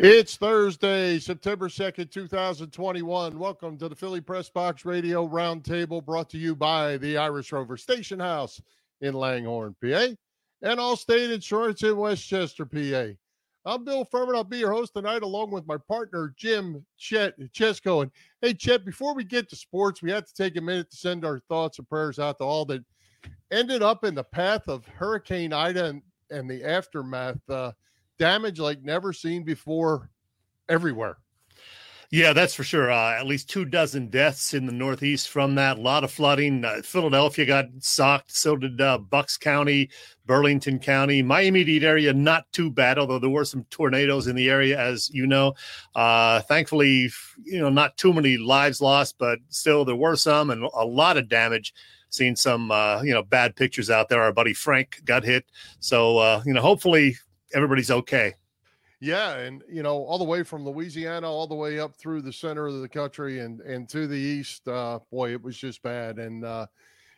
It's Thursday, September 2nd, 2021. Welcome to the Philly Press Box Radio Roundtable brought to you by the Irish Rover Station House in Langhorne, PA, and Allstate Insurance in Westchester, PA. I'm Bill Furman. I'll be your host tonight along with my partner, Jim Chet Chesko. And hey, Chet, before we get to sports, we have to take a minute to send our thoughts and prayers out to all that ended up in the path of Hurricane Ida and, and the aftermath. Uh, damage like never seen before everywhere. Yeah, that's for sure. Uh, at least two dozen deaths in the Northeast from that. A lot of flooding. Uh, Philadelphia got socked. So did uh, Bucks County, Burlington County. My immediate area, not too bad, although there were some tornadoes in the area, as you know. Uh, thankfully, you know, not too many lives lost, but still there were some and a lot of damage. Seen some, uh, you know, bad pictures out there. Our buddy Frank got hit. So, uh, you know, hopefully everybody's okay. Yeah, and you know, all the way from Louisiana, all the way up through the center of the country and and to the east. Uh, boy, it was just bad, and uh,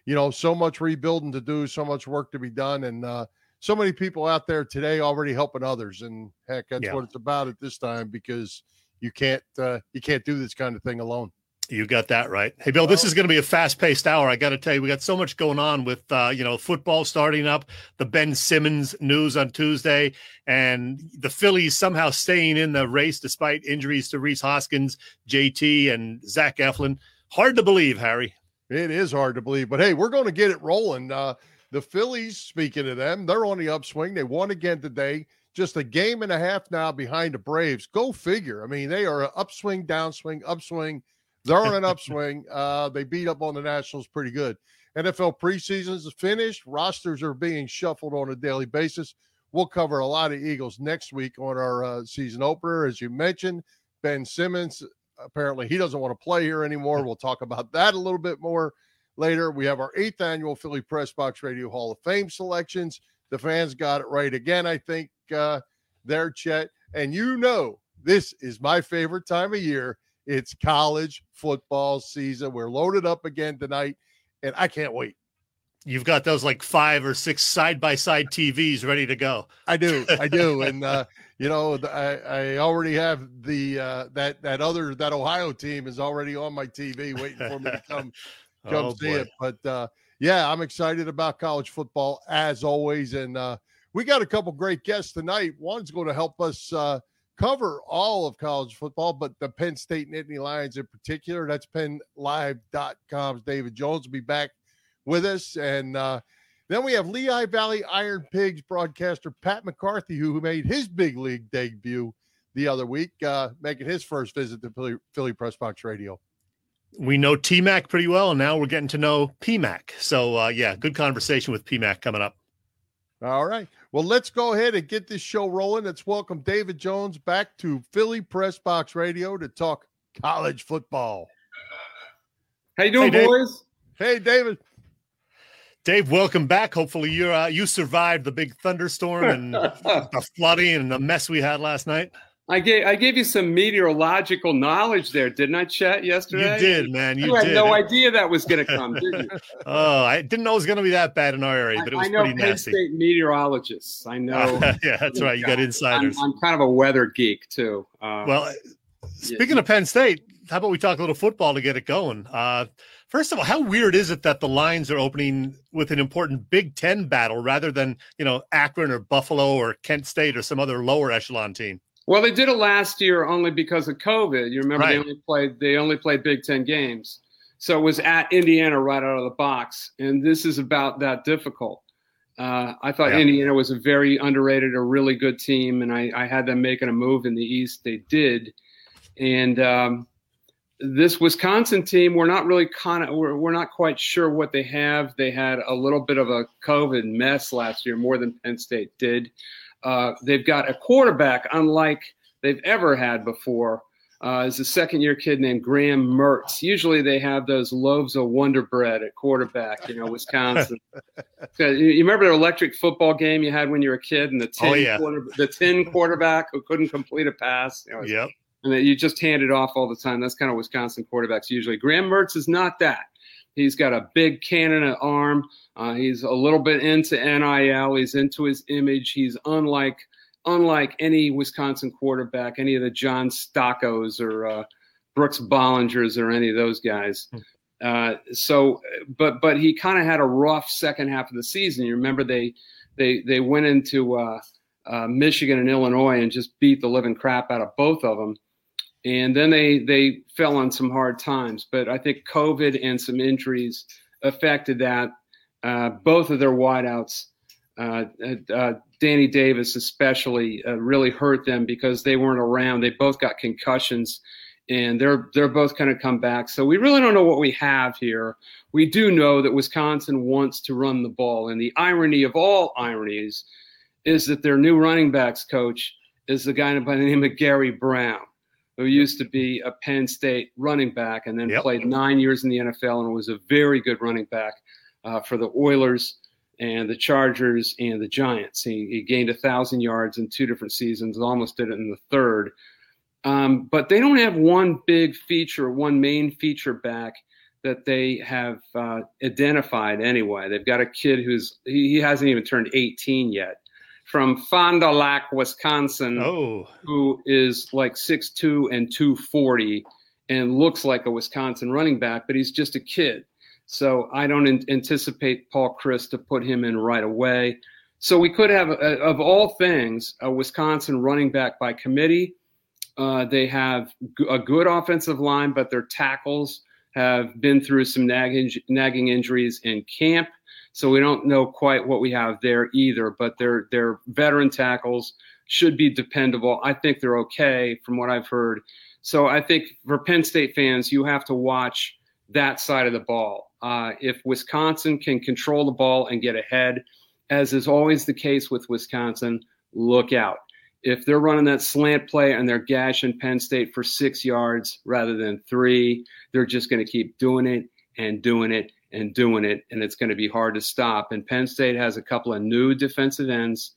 you know, so much rebuilding to do, so much work to be done, and uh, so many people out there today already helping others. And heck, that's Yeah. what it's about at this time because you can't uh, you can't do this kind of thing alone. You got that right. Hey, Bill, this is going to be a fast-paced hour. I got to tell you, we got so much going on with uh, you know football starting up, the Ben Simmons news on Tuesday, and the Phillies somehow staying in the race despite injuries to Rhys Hoskins, JT, and Zach Eflin. Hard to believe, Harry. It is hard to believe, but hey, we're going to get it rolling. Uh, the Phillies, speaking of them, they're on the upswing. They won again today. Just a game and a half now behind the Braves. Go figure. I mean, they are an upswing, downswing, upswing. They're on an upswing. Uh, they beat up on the Nationals pretty good. NFL preseason is finished. Rosters are being shuffled on a daily basis. We'll cover a lot of Eagles next week on our uh, season opener. As you mentioned, Ben Simmons, apparently he doesn't want to play here anymore. We'll talk about that a little bit more later. We have our eighth annual Philly Press Box Radio Hall of Fame selections. The fans got it right again, I think, uh, there, Chet. And you know, this is my favorite time of year. It's college football season. We're loaded up again tonight, and I can't wait. You've got those like five or six side-by-side TVs ready to go. I do, I do, and uh, you know, I, I already have the uh, that that other that Ohio team is already on my TV waiting for me to come come Oh, see boy. it. But uh, yeah, I'm excited about college football as always, and uh, we got a couple great guests tonight. One's going to help us uh, cover all of college football, but the Penn State Nittany Lions in particular. That's PennLive.com's David Jones will be back with us, and uh, then we have Lehigh Valley IronPigs broadcaster Pat McCarthy, who made his big league debut the other week, uh, making his first visit to Philly, Philly Press Box Radio. We know T Mac pretty well, and now we're getting to know P Mac. So uh, yeah, good conversation with P Mac coming up. All right. Well, let's go ahead and get this show rolling. Let's welcome David Jones back to Philly Press Box Radio to talk college football. How you doing, Hey, boys? Hey, David. Dave, welcome back. Hopefully you uh, you survived the big thunderstorm and the flooding and the mess we had last night. I gave I gave you some meteorological knowledge there, didn't I, Chet? Yesterday, You did, man. You, You, had did. no idea that was going to come, did you? Oh, I didn't know it was going to be that bad in our area, but it was I know pretty Penn nasty. State meteorologists. I know. yeah, that's right. You got I'm, insiders. I'm kind of a weather geek too. Uh, Well, speaking of Penn State, how about we talk a little football to get it going? Uh, first of all, how weird is it that the Lions are opening with an important Big Ten battle rather than you know Akron or Buffalo or Kent State or some other lower echelon team? Well, they did it last year only because of COVID. You remember they only played they only played Big Ten games, so it was at Indiana right out of the box, and this is about that difficult. Uh, I thought Yeah. Indiana was a very underrated, a really good team, and I, I had them making a move in the East. They did, and um, this Wisconsin team, we're not really kind of we're, we're not quite sure what they have. They had a little bit of a COVID mess last year, more than Penn State did. Uh, they've got a quarterback unlike they've ever had before. Uh, is a second year kid named Graham Mertz. Usually they have those loaves of Wonder Bread at quarterback, you know, Wisconsin. You you remember the electric football game you had when you were a kid and the tin, Oh, yeah. quarter, the tin quarterback who couldn't complete a pass? You know, Yep. and that you just hand it off all the time. That's kind of Wisconsin quarterbacks usually. Graham Mertz is not that. He's got a big cannon arm. Uh, he's a little bit into NIL. He's into his image. He's unlike unlike any Wisconsin quarterback, any of the John Stoccos or uh, Brooks Bollingers or any of those guys. Hmm. Uh, so, but but he kind of had a rough second half of the season. You remember they they they went into uh, uh, Michigan and Illinois and just beat the living crap out of both of them, and then they they fell on some hard times. But I think COVID and some injuries affected that. Uh, both of their wideouts, uh, uh, Danny Davis especially, really hurt them because they weren't around. They both got concussions and they're they're both kind of come back. So we really don't know what we have here. We do know that Wisconsin wants to run the ball, and the irony of all ironies is that their new running backs coach is the guy by the name of Gary Brown, who used to be a Penn State running back and then yep. played nine years in the NFL and was a very good running back uh, for the Oilers and the Chargers and the Giants. He, he gained a thousand yards in two different seasons, almost did it in the third. Um, but they don't have one big feature, one main feature back that they have uh, identified anyway. They've got a kid who's he hasn't even turned 18 yet from Fond du Lac, Wisconsin, oh. who is like 6'2 and 240 and looks like a Wisconsin running back, but he's just a kid. So I don't in- anticipate Paul Chryst to put him in right away. So we could have, uh, of all things, a Wisconsin running back by committee uh, they have a good offensive line, but their tackles have been through some nagging, nagging injuries in camp. So we don't know quite what we have there either, but their their veteran tackles should be dependable. I think they're okay from what I've heard. So I think for Penn State fans, you have to watch that side of the ball. Uh, if Wisconsin can control the ball and get ahead, as is always the case with Wisconsin, look out if they're running that slant play and they're gashing Penn State for six yards rather than three, they're just going to keep doing it and doing it and doing it, and it's going to be hard to stop. And Penn State has a couple of new defensive ends,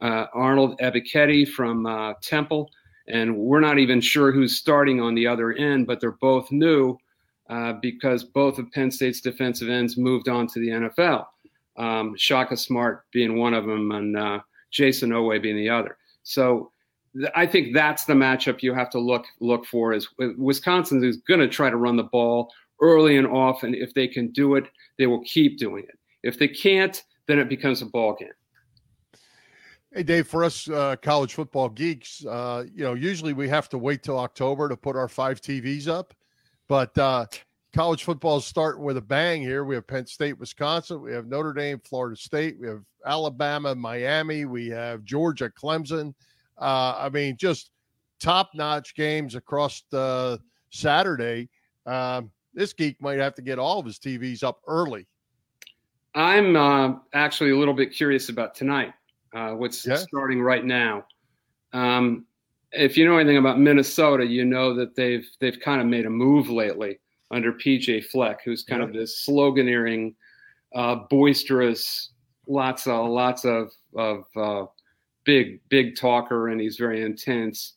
uh, Arnold Ebiketie from uh, Temple, and we're not even sure who's starting on the other end, but they're both new uh, because both of Penn State's defensive ends moved on to the NFL. Um, Shaka Smart being one of them, and uh, Jayson Oweh being the other. So I think that's the matchup you have to look look for. Is Wisconsin is going to try to run the ball early and often. If they can do it, they will keep doing it. If they can't, then it becomes a ball game. Hey, Dave, for us uh, college football geeks, uh, you know, usually we have to wait till October to put our five TVs up, but uh, college football is starting with a bang here. We have Penn State, Wisconsin, we have Notre Dame, Florida State, we have Alabama, Miami. We have Georgia, Clemson. Uh, I mean, just top notch games across the Saturday. Um, this geek might have to get all of his TVs up early. I'm uh, actually a little bit curious about tonight. Uh, what's yeah. starting right now? Um, if you know anything about Minnesota, you know that they've they've kind of made a move lately under PJ Fleck, who's kind yeah. of this sloganeering, uh, boisterous lots of lots of of uh, big big talker, and he's very intense.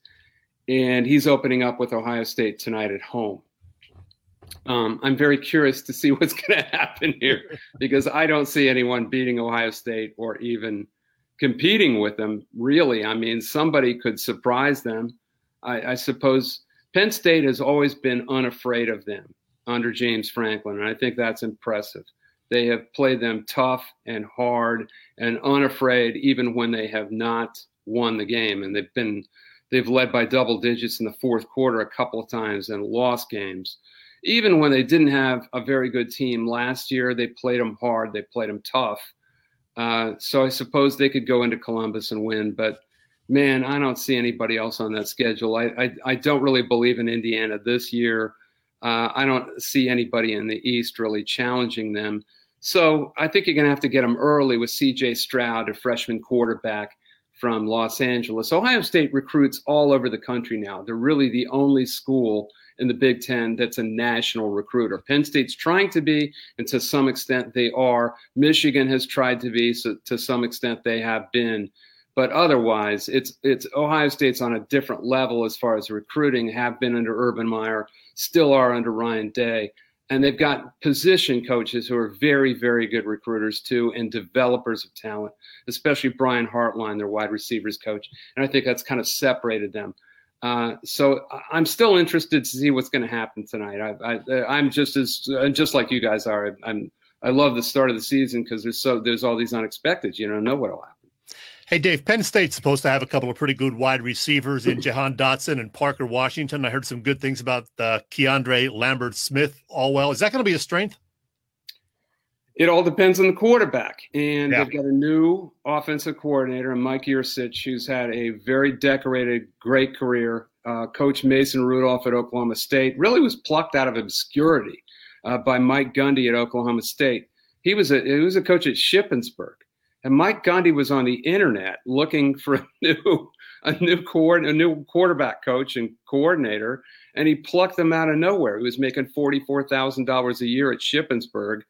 And he's opening up with Ohio State tonight at home. Um, I'm very curious to see what's going to happen here because I don't see anyone beating Ohio State or even competing with them. Really, I mean, somebody could surprise them. I, I suppose Penn State has always been unafraid of them under James Franklin, and I think that's impressive. They have played them tough and hard and unafraid, even when they have not won the game. And they've been they've led by double digits in the fourth quarter a couple of times and lost games. Even when they didn't have a very good team last year, they played them hard. They played them tough. Uh, so I suppose they could go into Columbus and win, but man, I don't see anybody else on that schedule. I, I, I don't really believe in Indiana this year. Uh, I don't see anybody in the East really challenging them. So I think you're going to have to get them early with CJ Stroud, a freshman quarterback from Los Angeles. Ohio State recruits all over the country now. They're really the only school in the Big Ten that's a national recruiter. Penn State's trying to be, and to some extent they are. Michigan has tried to be, so to some extent they have been. But otherwise, it's it's Ohio State's on a different level as far as recruiting. Have been under Urban Meyer, still are under Ryan Day, and they've got position coaches who are very very good recruiters too, and developers of talent. Especially Brian Hartline, their wide receivers coach, and I think that's kind of separated them. Uh, so I'm still interested to see what's going to happen tonight. I, am just as just like you guys are. I'm I love the start of the season because there's so there's all these unexpected. You don't know what'll happen. Hey, Dave, Penn State's supposed to have a couple of pretty good wide receivers in Jahan Dotson and Parker Washington. I heard some good things about uh, Keandre Lambert Smith all well. Is that going to be a strength? It all depends on the quarterback. And yeah. they've got a new offensive coordinator, Mike Yurcich, who's had a very decorated, great career. Uh, Coach Mason Rudolph at Oklahoma State really was plucked out of obscurity uh, by Mike Gundy at Oklahoma State. He was a he was a coach at Shippensburg. And Mike Gundy was on the internet looking for a new a new cord a new quarterback coach and coordinator, and he plucked them out of nowhere. He was making forty four thousand dollars a year at Shippensburg,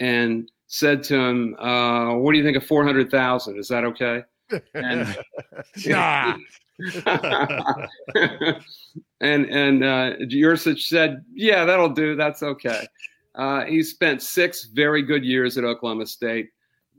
and said to him, uh, "What do you think of four hundred thousand? Is that okay?" And, yeah. and and uh, Yurcich said, "Yeah, that'll do. That's okay." Uh, he spent six very good years at Oklahoma State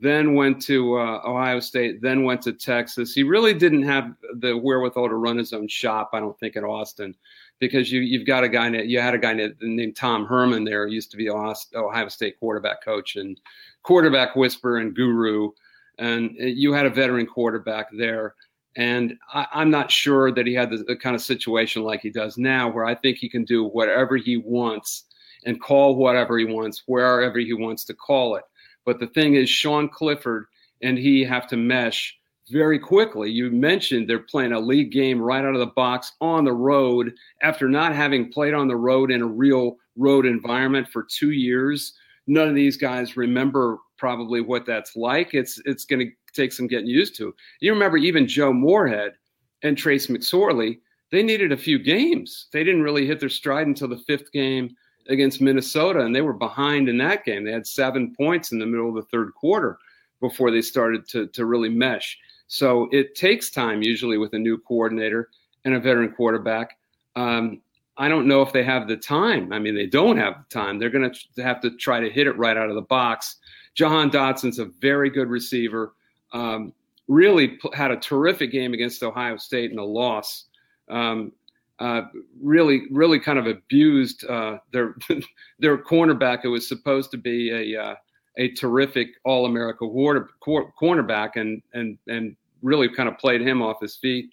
then went to uh, Ohio State, then went to Texas. He really didn't have the wherewithal to run his own shop, I don't think, at Austin, because you you've got a guy you had a guy named Tom Herman there, used to be Ohio State quarterback coach and quarterback whisperer and guru, and you had a veteran quarterback there. And I, am not sure that he had the, the kind of situation like he does now, where I think he can do whatever he wants and call whatever he wants, wherever he wants to call it. But the thing is, Sean Clifford and he have to mesh very quickly. You mentioned they're playing a league game right out of the box on the road after not having played on the road in a real road environment for two years. None of these guys remember probably what that's like. It's it's going to take some getting used to. You remember even Joe Moorhead and Trace McSorley. They needed a few games. They didn't really hit their stride until the fifth game against Minnesota, and they were behind in that game. They had seven points in the middle of the third quarter before they started to, to really mesh. So it takes time usually with a new coordinator and a veteran quarterback. Um, I don't know if they have the time. I mean, they don't have the time. They're going to have to try to hit it right out of the box. Jahan Dotson's a very good receiver. Um, really had a terrific game against Ohio State in a loss. Um, uh, really, really kind of abused uh, their their cornerback, who was supposed to be a uh, a terrific All America cornerback, and and and really kind of played him off his feet.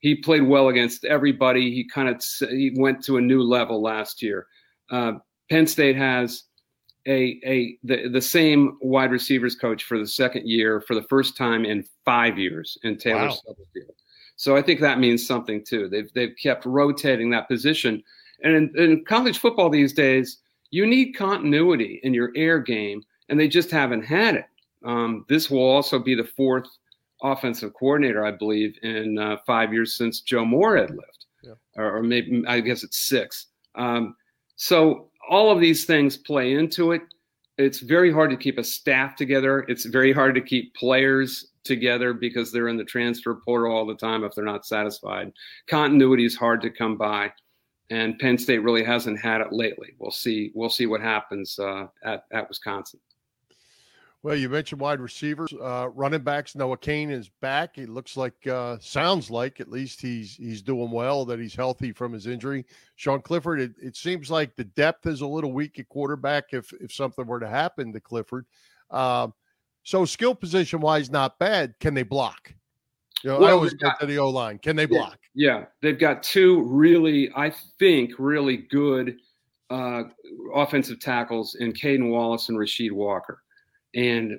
He played well against everybody. He kind of he went to a new level last year. Uh, Penn State has a a the, the same wide receivers coach for the second year for the first time in five years in Taylor wow. Stubblefield. So I think that means something too. They've they've kept rotating that position. And in, in college football these days, you need continuity in your air game, and they just haven't had it. Um, this will also be the fourth offensive coordinator, I believe, in uh, five years since Joe Moorhead left, yeah. or, or, maybe I guess it's six. Um, so all of these things play into it. It's very hard to keep a staff together. It's very hard to keep players together because they're in the transfer portal all the time if they're not satisfied. Continuity is hard to come by, and Penn State really hasn't had it lately. We'll see. We'll see what happens uh, at at Wisconsin. Well, you mentioned wide receivers, uh, running backs. Noah Cain is back. It looks like, uh, sounds like, at least he's he's doing well. That he's healthy from his injury. Sean Clifford. It, it seems like the depth is a little weak at quarterback. If if something were to happen to Clifford, um, so skill position wise, not bad. Can they block? You know, well, I always get to the O line. Can they block? Yeah, yeah, they've got two really, I think, really good uh, offensive tackles in Caden Wallace and Rasheed Walker. And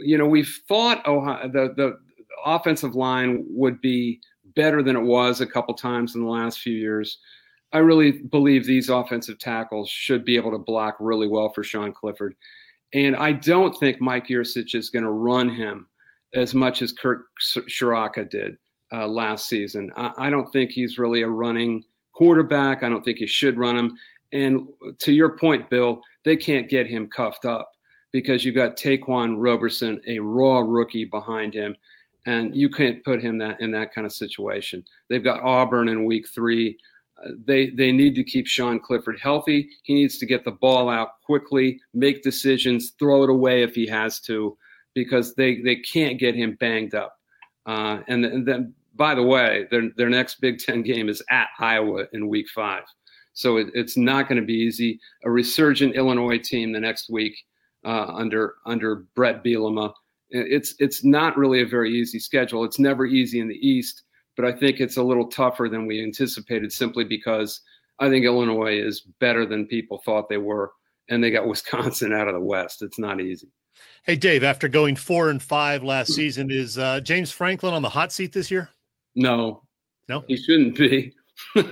you know, we've thought Ohio, the the offensive line would be better than it was a couple times in the last few years. I really believe these offensive tackles should be able to block really well for Sean Clifford. And I don't think Mike Yurcich is going to run him as much as Kirk Ciarrocca did uh, last season. I, I, don't think he's really a running quarterback. I don't think he should run him. And to your point, Bill, they can't get him cuffed up because you've got Ta'Quan Roberson, a raw rookie behind him. and you can't put him that in that kind of situation. They've got Auburn in week three. Uh, they they need to keep Sean Clifford healthy. He needs to get the ball out quickly, make decisions, throw it away if he has to, because they they can't get him banged up. Uh, and, and then, by the way, their their next Big Ten game is at Iowa in Week Five, so it, it's not going to be easy. A resurgent Illinois team the next week uh, under under Bret Bielema. It's it's not really a very easy schedule. It's never easy in the East but I think it's a little tougher than we anticipated simply because I think Illinois is better than people thought they were, and they got Wisconsin out of the West. It's not easy. Hey, Dave, after going four and five last season, is uh, James Franklin on the hot seat this year? No, no, he shouldn't be.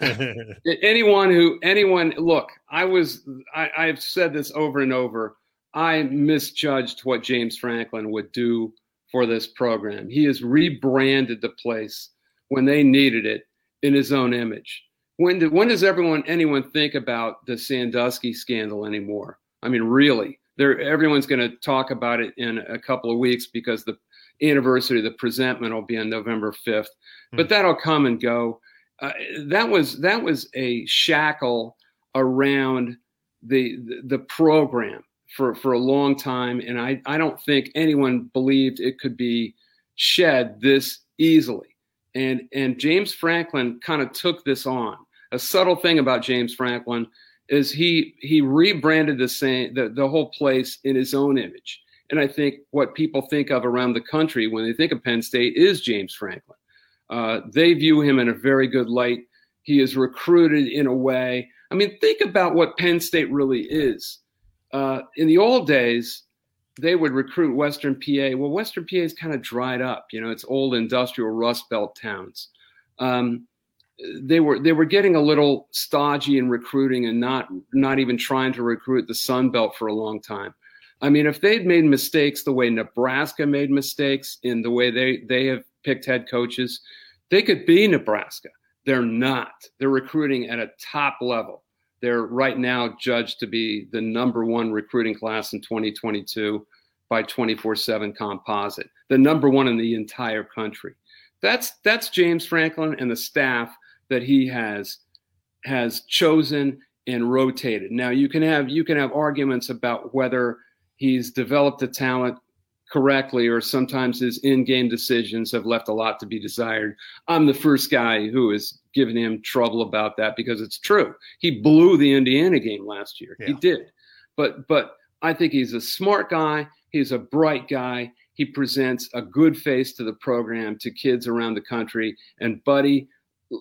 anyone who anyone look i was I, i've said this over and over i misjudged what james franklin would do for this program. He has rebranded the place when they needed it in his own image. When, did, when does everyone, anyone think about the Sandusky scandal anymore? I mean, really, there, everyone's going to talk about it in a couple of weeks because the anniversary of the presentment will be on November 5th. Hmm. But that'll come and go. Uh, that was that was a shackle around the, the, the program for, for a long time. And I, I don't think anyone believed it could be shed this easily. And, and James Franklin kind of took this on. A subtle thing about James Franklin is he he rebranded the same the, the whole place in his own image. And I think what people think of around the country when they think of Penn State is James Franklin. Uh, they view him in a very good light. He is recruited in a way. I mean, think about what Penn State really is uh, in the old days, they would recruit Western PA. Well, Western PA is kind of dried up. You know, it's old industrial Rust Belt towns. Um, they were they were getting a little stodgy in recruiting and not not even trying to recruit the Sun Belt for a long time. I mean, if they'd made mistakes the way Nebraska made mistakes in the way they they have picked head coaches, they could be Nebraska. They're not. They're recruiting at a top level. They're right now judged to be the number one recruiting class in 2022 by 24/7 Composite, the number one in the entire country. That's that's James Franklin and the staff that he has has chosen and rotated. Now you can have you can have arguments about whether he's developed the talent correctly, or sometimes his in-game decisions have left a lot to be desired. I'm the first guy who has given him trouble about that because it's true. He blew the Indiana game last year. Yeah. He did. But but I think he's a smart guy. He's a bright guy. He presents a good face to the program to kids around the country. And buddy,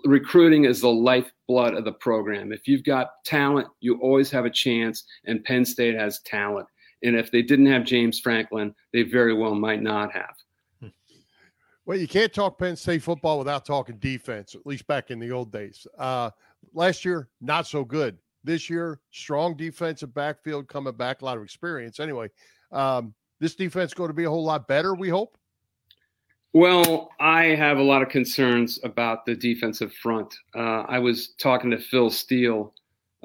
recruiting is the lifeblood of the program. If you've got talent, you always have a chance. And Penn State has talent. And if they didn't have James Franklin, they very well might not have. Well, you can't talk Penn State football without talking defense, at least back in the old days. Uh, last year, not so good. This year, strong defensive backfield coming back, a lot of experience. Anyway, um, this defense going to be a whole lot better, we hope. Well, I have a lot of concerns about the defensive front. Uh, I was talking to Phil Steele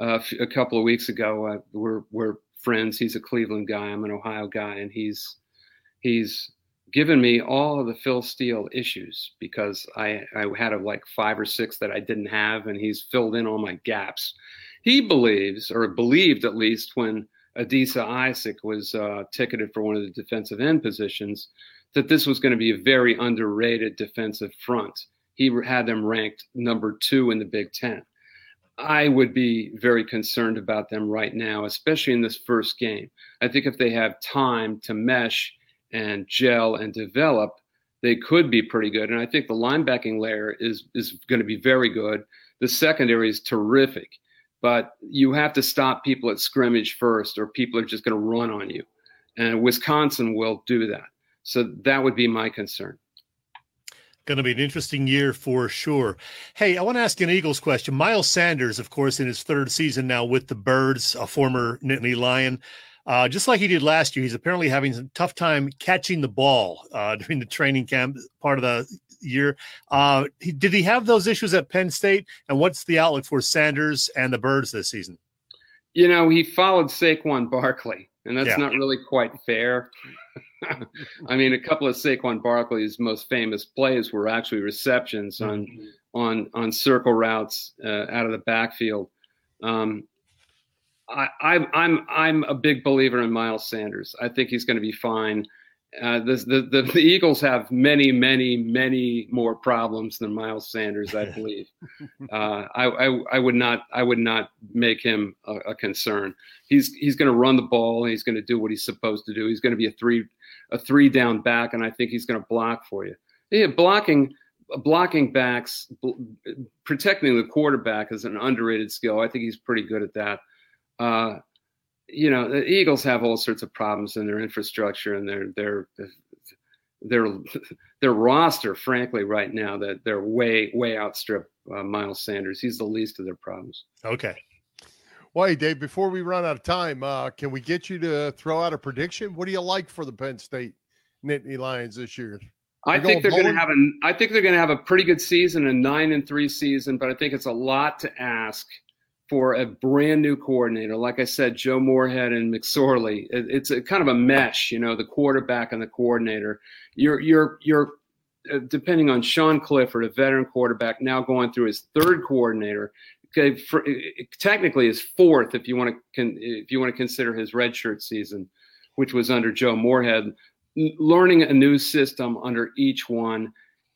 uh, a couple of weeks ago. Uh, we're we're friends. He's a Cleveland guy. I'm an Ohio guy, and he's he's given me all of the Phil Steele issues because I I had a, like five or six that I didn't have, and he's filled in all my gaps. He believes, or believed at least, when Adisa Isaac was uh, ticketed for one of the defensive end positions, that this was going to be a very underrated defensive front. He had them ranked number two in the Big Ten. I would be very concerned about them right now, especially in this first game. I think if they have time to mesh and gel and develop, they could be pretty good. And I think the linebacking layer is is going to be very good. The secondary is terrific, but you have to stop people at scrimmage first, or people are just going to run on you. And Wisconsin will do that. So that would be my concern. Going to be an interesting year for sure. Hey, I want to ask an Eagles question. Miles Sanders, of course, in his third season now with the Birds, a former Nittany Lion. Uh, just like he did last year, he's apparently having a tough time catching the ball uh, during the training camp part of the year. Uh, he, did he have those issues at Penn State? And what's the outlook for Sanders and the Birds this season? You know, he followed Saquon Barkley and that's Yeah. not really quite fair. I mean, a couple of Saquon Barkley's most famous plays were actually receptions on on on circle routes uh, out of the backfield. Um, I, I'm I'm I'm a big believer in Miles Sanders. I think he's going to be fine. Uh, the, the the Eagles have many many many more problems than Miles Sanders. I believe. Uh, I, I I would not I would not make him a, a concern. He's he's going to run the ball. And he's going to do what he's supposed to do. He's going to be a three a three down back, and I think he's going to block for you. Yeah, blocking blocking backs, bl- protecting the quarterback is an underrated skill. I think he's pretty good at that. Uh, you know, the Eagles have all sorts of problems in their infrastructure and their their their their roster. Frankly, right now, that they're way way outstrip uh, Miles Sanders. He's the least of their problems. Okay. Well, hey, Dave, before we run out of time, uh, can we get you to throw out a prediction? What do you like for the Penn State Nittany Lions this year? I think they're going to have a. I think they're going to have a pretty good season, a nine and three season. But I think it's a lot to ask for a brand new coordinator. Like I said, Joe Moorhead and McSorley. It, it's a kind of a mesh, you know, the quarterback and the coordinator. You're you're you're uh, depending on Sean Clifford, a veteran quarterback, now going through his third coordinator. Okay, for, technically his fourth, if you want to con, if you want to consider his redshirt season, which was under Joe Moorhead learning a new system under each one.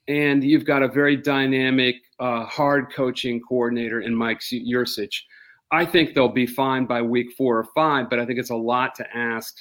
And you've got a very dynamic, uh, hard coaching coordinator in Mike Yurcich. I think they'll be fine by week four or five, but I think it's a lot to ask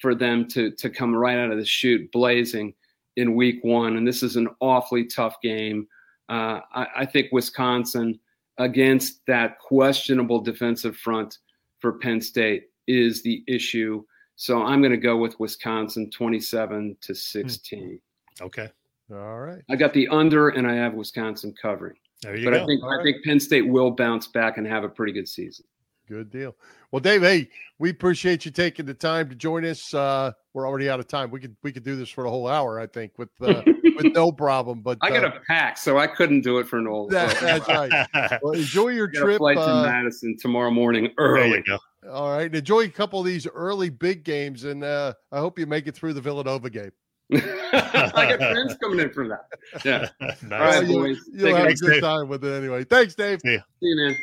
for them to to come right out of the chute blazing in week one. And this is an awfully tough game. Uh, I, I think Wisconsin against that questionable defensive front for Penn State is the issue. So I'm going to go with Wisconsin 27 to 16. Okay. All right. I got the under and I have Wisconsin covering. There you But go. I think All I right. think Penn State will bounce back and have a pretty good season. Good deal. Well, Dave, hey, we appreciate you taking the time to join us. Uh, we're already out of time. We could we could do this for a whole hour, I think, with uh, with no problem. But I got uh, a pack, so I couldn't do it for an old. that, that's right. Well, enjoy your I got a trip. flight to Uh, Madison tomorrow morning early. all right. Enjoy a couple of these early big games, and uh, I hope you make it through the Villanova game. I got friends coming in from that. Yeah. nice. All Well, right, you'll, you'll Take have a good Dave. time with it anyway. Thanks, Dave. See you, man.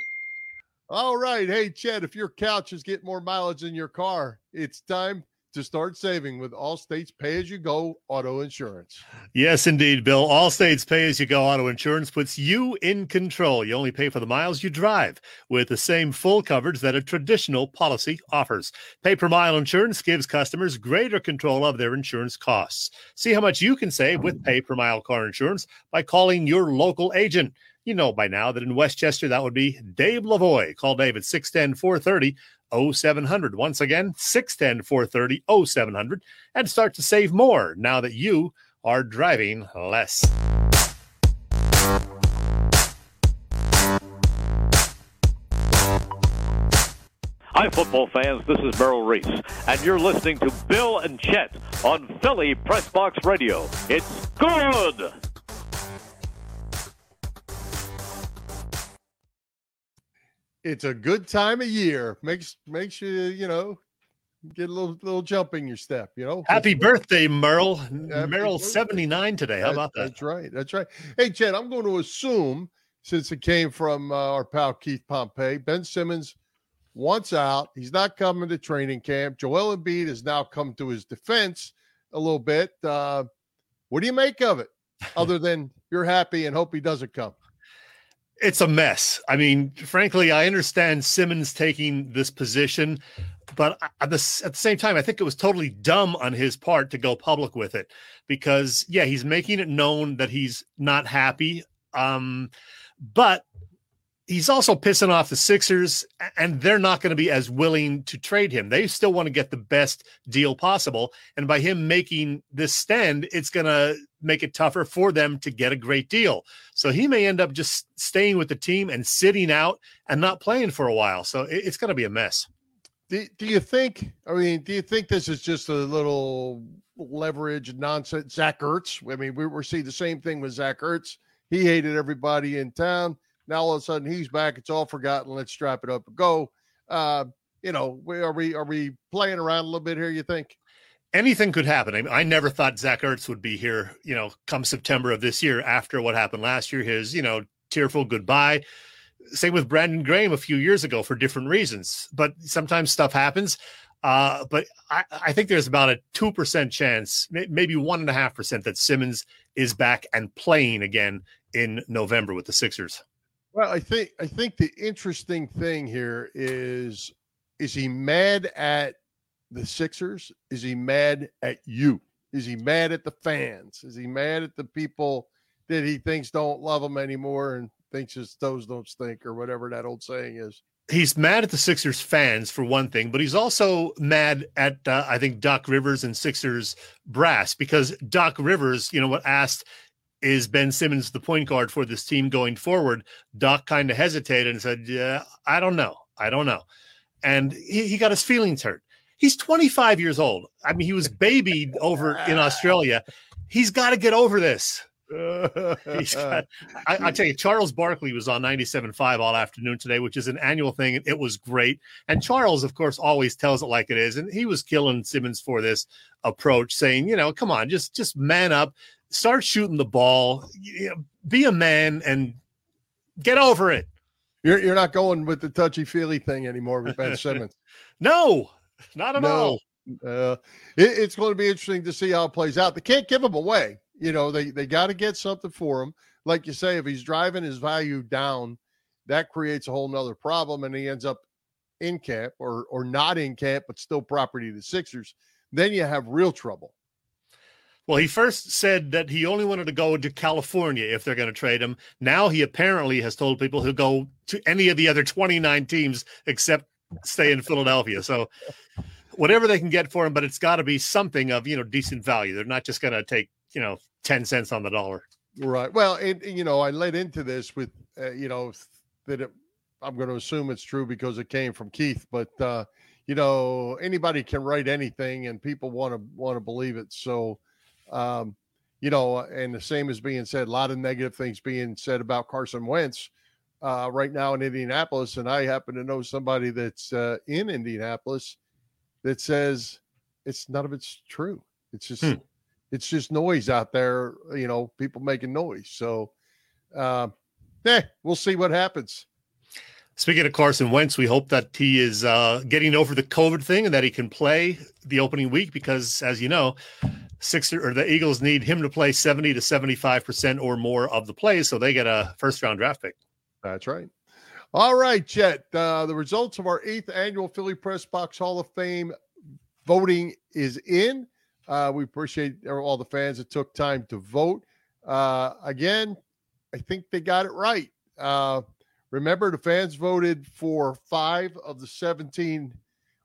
All right. Hey, Chad, if your couch is getting more mileage than your car, it's time to start saving with Allstate's pay as you go auto insurance. Yes, indeed, Bill. Allstate's pay as you go auto insurance puts you in control. You only pay for the miles you drive with the same full coverage that a traditional policy offers. Pay per mile insurance gives customers greater control of their insurance costs. See how much you can save with pay per mile car insurance by calling your local agent. You know by now that in Westchester, that would be Dave Lavoy. Call Dave at 610 430 0700. Once again, 610 430 0700 and start to save more now that you are driving less. Hi, football fans. This is Merrill Reese, and you're listening to Bill and Chet on Philly Press Box Radio. It's good. It's a good time of year. Makes makes you, you know, get a little little jump in your step, you know. Happy birthday, Merle. Happy Merle's 79 today. How about that? That's right. That's right. Hey, Chad, I'm going to assume since it came from uh, our pal Keith Pompey, Ben Simmons wants out. He's not coming to training camp. Joel Embiid has now come to his defense a little bit. Uh, what do you make of it? Other than you're happy and hope he doesn't come. It's a mess. I mean, frankly, I understand Simmons taking this position, but at the, at the same time, I think it was totally dumb on his part to go public with it because, yeah, he's making it known that he's not happy. Um, but he's also pissing off the Sixers, and they're not going to be as willing to trade him. They still want to get the best deal possible. And by him making this stand, it's going to make it tougher for them to get a great deal. So he may end up just staying with the team and sitting out and not playing for a while. So it's going to be a mess. Do, do you think? I mean, do you think this is just a little leverage nonsense? Zach Ertz. I mean, we we're seeing the same thing with Zach Ertz. He hated everybody in town. Now all of a sudden he's back. It's all forgotten. Let's strap it up and go. Uh, you know, are we are we playing around a little bit here? You think? Anything could happen. I, mean, I never thought Zach Ertz would be here, you know, come September of this year after what happened last year. His, you know, tearful goodbye. Same with Brandon Graham a few years ago for different reasons. But sometimes stuff happens. Uh, but I, I, think there's about a 2% chance, maybe 1.5% that Simmons is back and playing again in November with the Sixers. Well, I think I think the interesting thing here is is he mad at the Sixers? Is he mad at you? Is he mad at the fans? Is he mad at the people that he thinks don't love him anymore and thinks his toes don't stink or whatever that old saying is? he's mad at the Sixers fans for one thing, but he's also mad at uh, I think Doc Rivers and Sixers brass because Doc Rivers, you know, what asked is Ben Simmons the point guard for this team going forward? Doc kind of hesitated and said, "Yeah, I don't know, I don't know," and he, he got his feelings hurt. He's 25 years old. I mean, he was babied over in Australia. He's got to get over this. got, I, I, tell you, Charles Barkley was on 97.5 all afternoon today, which is an annual thing. It was great. And Charles, of course, always tells it like it is. And he was killing Simmons for this approach, saying, you know, come on, just just man up, start shooting the ball, be a man and get over it. You're, you're not going with the touchy feely thing anymore with Ben Simmons. no, not at no. all. Uh, it, it's going to be interesting to see how it plays out. They can't give him away. You know, they they got to get something for him. Like you say, if he's driving his value down, that creates a whole nother problem, and he ends up in camp or or not in camp, but still property the Sixers. Then you have real trouble. Well, he first said that he only wanted to go to California if they're going to trade him. Now he apparently has told people he'll go to any of the other 29 teams except stay in Philadelphia. So whatever they can get for him, but it's got to be something of, you know, decent value. They're not just going to take, you know, 10 cents on the dollar. Right. Well, and, you know, I led into this with, uh, you know, that it, I'm going to assume it's true because it came from Keith, but, uh, you know, anybody can write anything and people want to want to believe it. So, um, you know, and the same is being said, a lot of negative things being said about Carson Wentz uh, right now in Indianapolis. And I happen to know somebody that's uh, in Indianapolis that says it's none of it's true. It's just hmm it's just noise out there, you know, people making noise. So, uh, eh, we'll see what happens. Speaking of Carson Wentz, we hope that he is uh, getting over the COVID thing and that he can play the opening week because, as you know, Sixer or the Eagles need him to play 70 to 75% or more of the plays so they get a first round draft pick. That's right. All right, Chet. Uh, the results of our eighth annual Philly Press Box Hall of Fame voting is in. Uh, we appreciate all the fans that took time to vote. Uh, again, I think they got it right. Uh, remember, the fans voted for five of the 17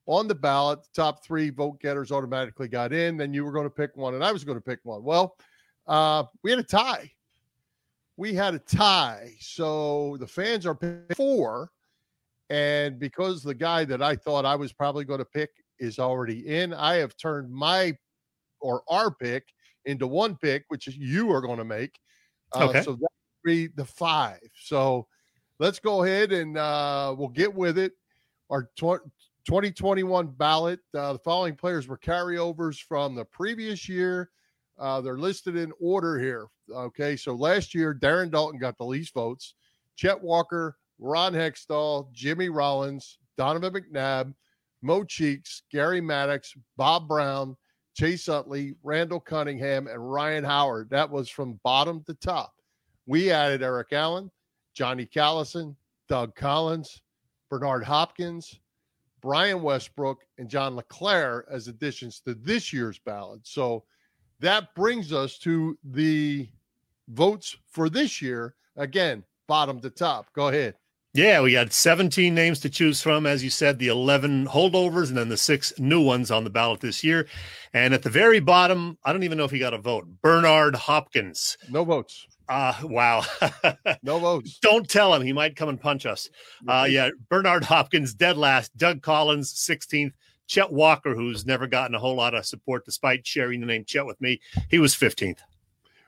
on the ballot. The top three vote getters automatically got in. Then you were going to pick one, and I was going to pick one. Well, uh, we had a tie. We had a tie. So the fans are four. And because the guy that I thought I was probably going to pick is already in, I have turned my or our pick into one pick, which is you are going to make. Uh, okay. So that be the five. So let's go ahead and uh, we'll get with it. Our tw- 2021 ballot. Uh, the following players were carryovers from the previous year. Uh, they're listed in order here. Okay, so last year Darren Daulton got the least votes. Chet Walker, Ron Hextall, Jimmy Rollins, Donovan McNabb, Mo Cheeks, Gary Maddox, Bob Brown, Chase Utley, Randall Cunningham, and Ryan Howard. That was from bottom to top. We added Eric Allen, Johnny Callison, Doug Collins, Bernard Hopkins, Brian Westbrook, and John LeClair as additions to this year's ballot. So that brings us to the votes for this year. Again, bottom to top. Go ahead. Yeah, we got 17 names to choose from. As you said, the 11 holdovers and then the six new ones on the ballot this year. And at the very bottom, I don't even know if he got a vote. Bernard Hopkins. No votes. Uh, wow. no votes. Don't tell him. He might come and punch us. Uh, yeah, Bernard Hopkins, dead last. Doug Collins, 16th. Chet Walker, who's never gotten a whole lot of support despite sharing the name Chet with me, he was 15th.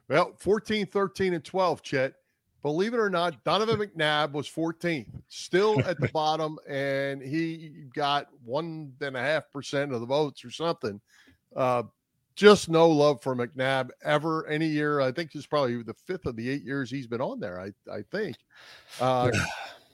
Well, 14, 13, and 12, Chet believe it or not, Donovan McNabb was 14th, still at the bottom, and he got one and a half percent of the votes or something. Uh, just no love for McNabb ever any year. I think it's probably the fifth of the eight years he's been on there. I I think. Uh,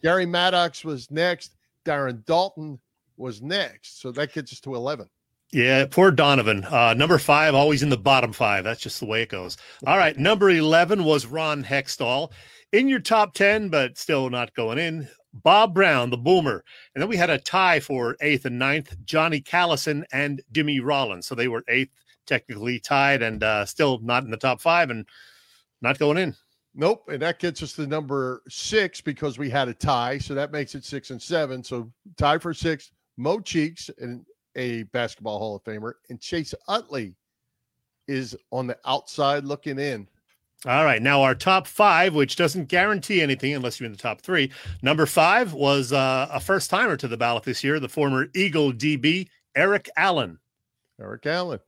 Gary Maddox was next. Darren Daulton was next. So that gets us to 11. Yeah, poor Donovan. Uh, number five, always in the bottom five. That's just the way it goes. All right. Number 11 was Ron Hextall in your top 10, but still not going in. Bob Brown, the boomer. And then we had a tie for eighth and ninth, Johnny Callison and Jimmy Rollins. So they were eighth, technically tied, and uh, still not in the top five and not going in. Nope. And that gets us to number six because we had a tie. So that makes it six and seven. So tie for six, Mo Cheeks and a basketball Hall of Famer, and Chase Utley is on the outside looking in. All right. Now, our top five, which doesn't guarantee anything unless you're in the top three. Number five was uh, a first timer to the ballot this year, the former Eagle DB, Eric Allen. Eric Allen.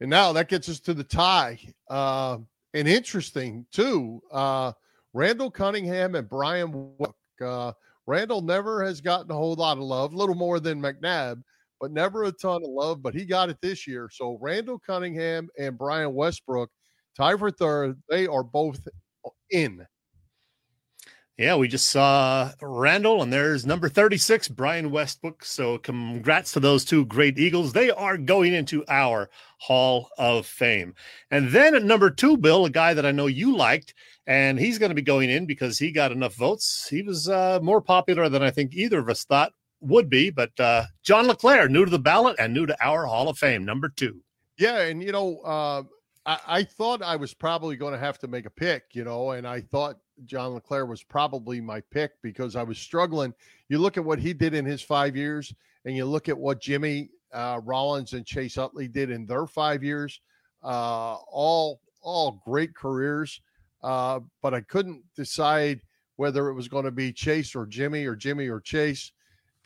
And now that gets us to the tie. Uh, and interesting, too, uh, Randall Cunningham and Brian Uh, Randall never has gotten a whole lot of love, a little more than McNabb, but never a ton of love. But he got it this year. So Randall Cunningham and Brian Westbrook tie for third. They are both in. Yeah, we just saw Randall, and there's number 36, Brian Westbrook. So, congrats to those two great Eagles. They are going into our Hall of Fame. And then at number two, Bill, a guy that I know you liked, and he's going to be going in because he got enough votes. He was uh, more popular than I think either of us thought would be. But uh, John LeClair, new to the ballot and new to our Hall of Fame, number two. Yeah, and you know, uh, I, I thought I was probably going to have to make a pick, you know, and I thought John LeClair was probably my pick because I was struggling. You look at what he did in his five years, and you look at what Jimmy uh, Rollins and Chase Utley did in their five years. Uh, all all great careers, uh, but I couldn't decide whether it was going to be Chase or Jimmy or Jimmy or Chase.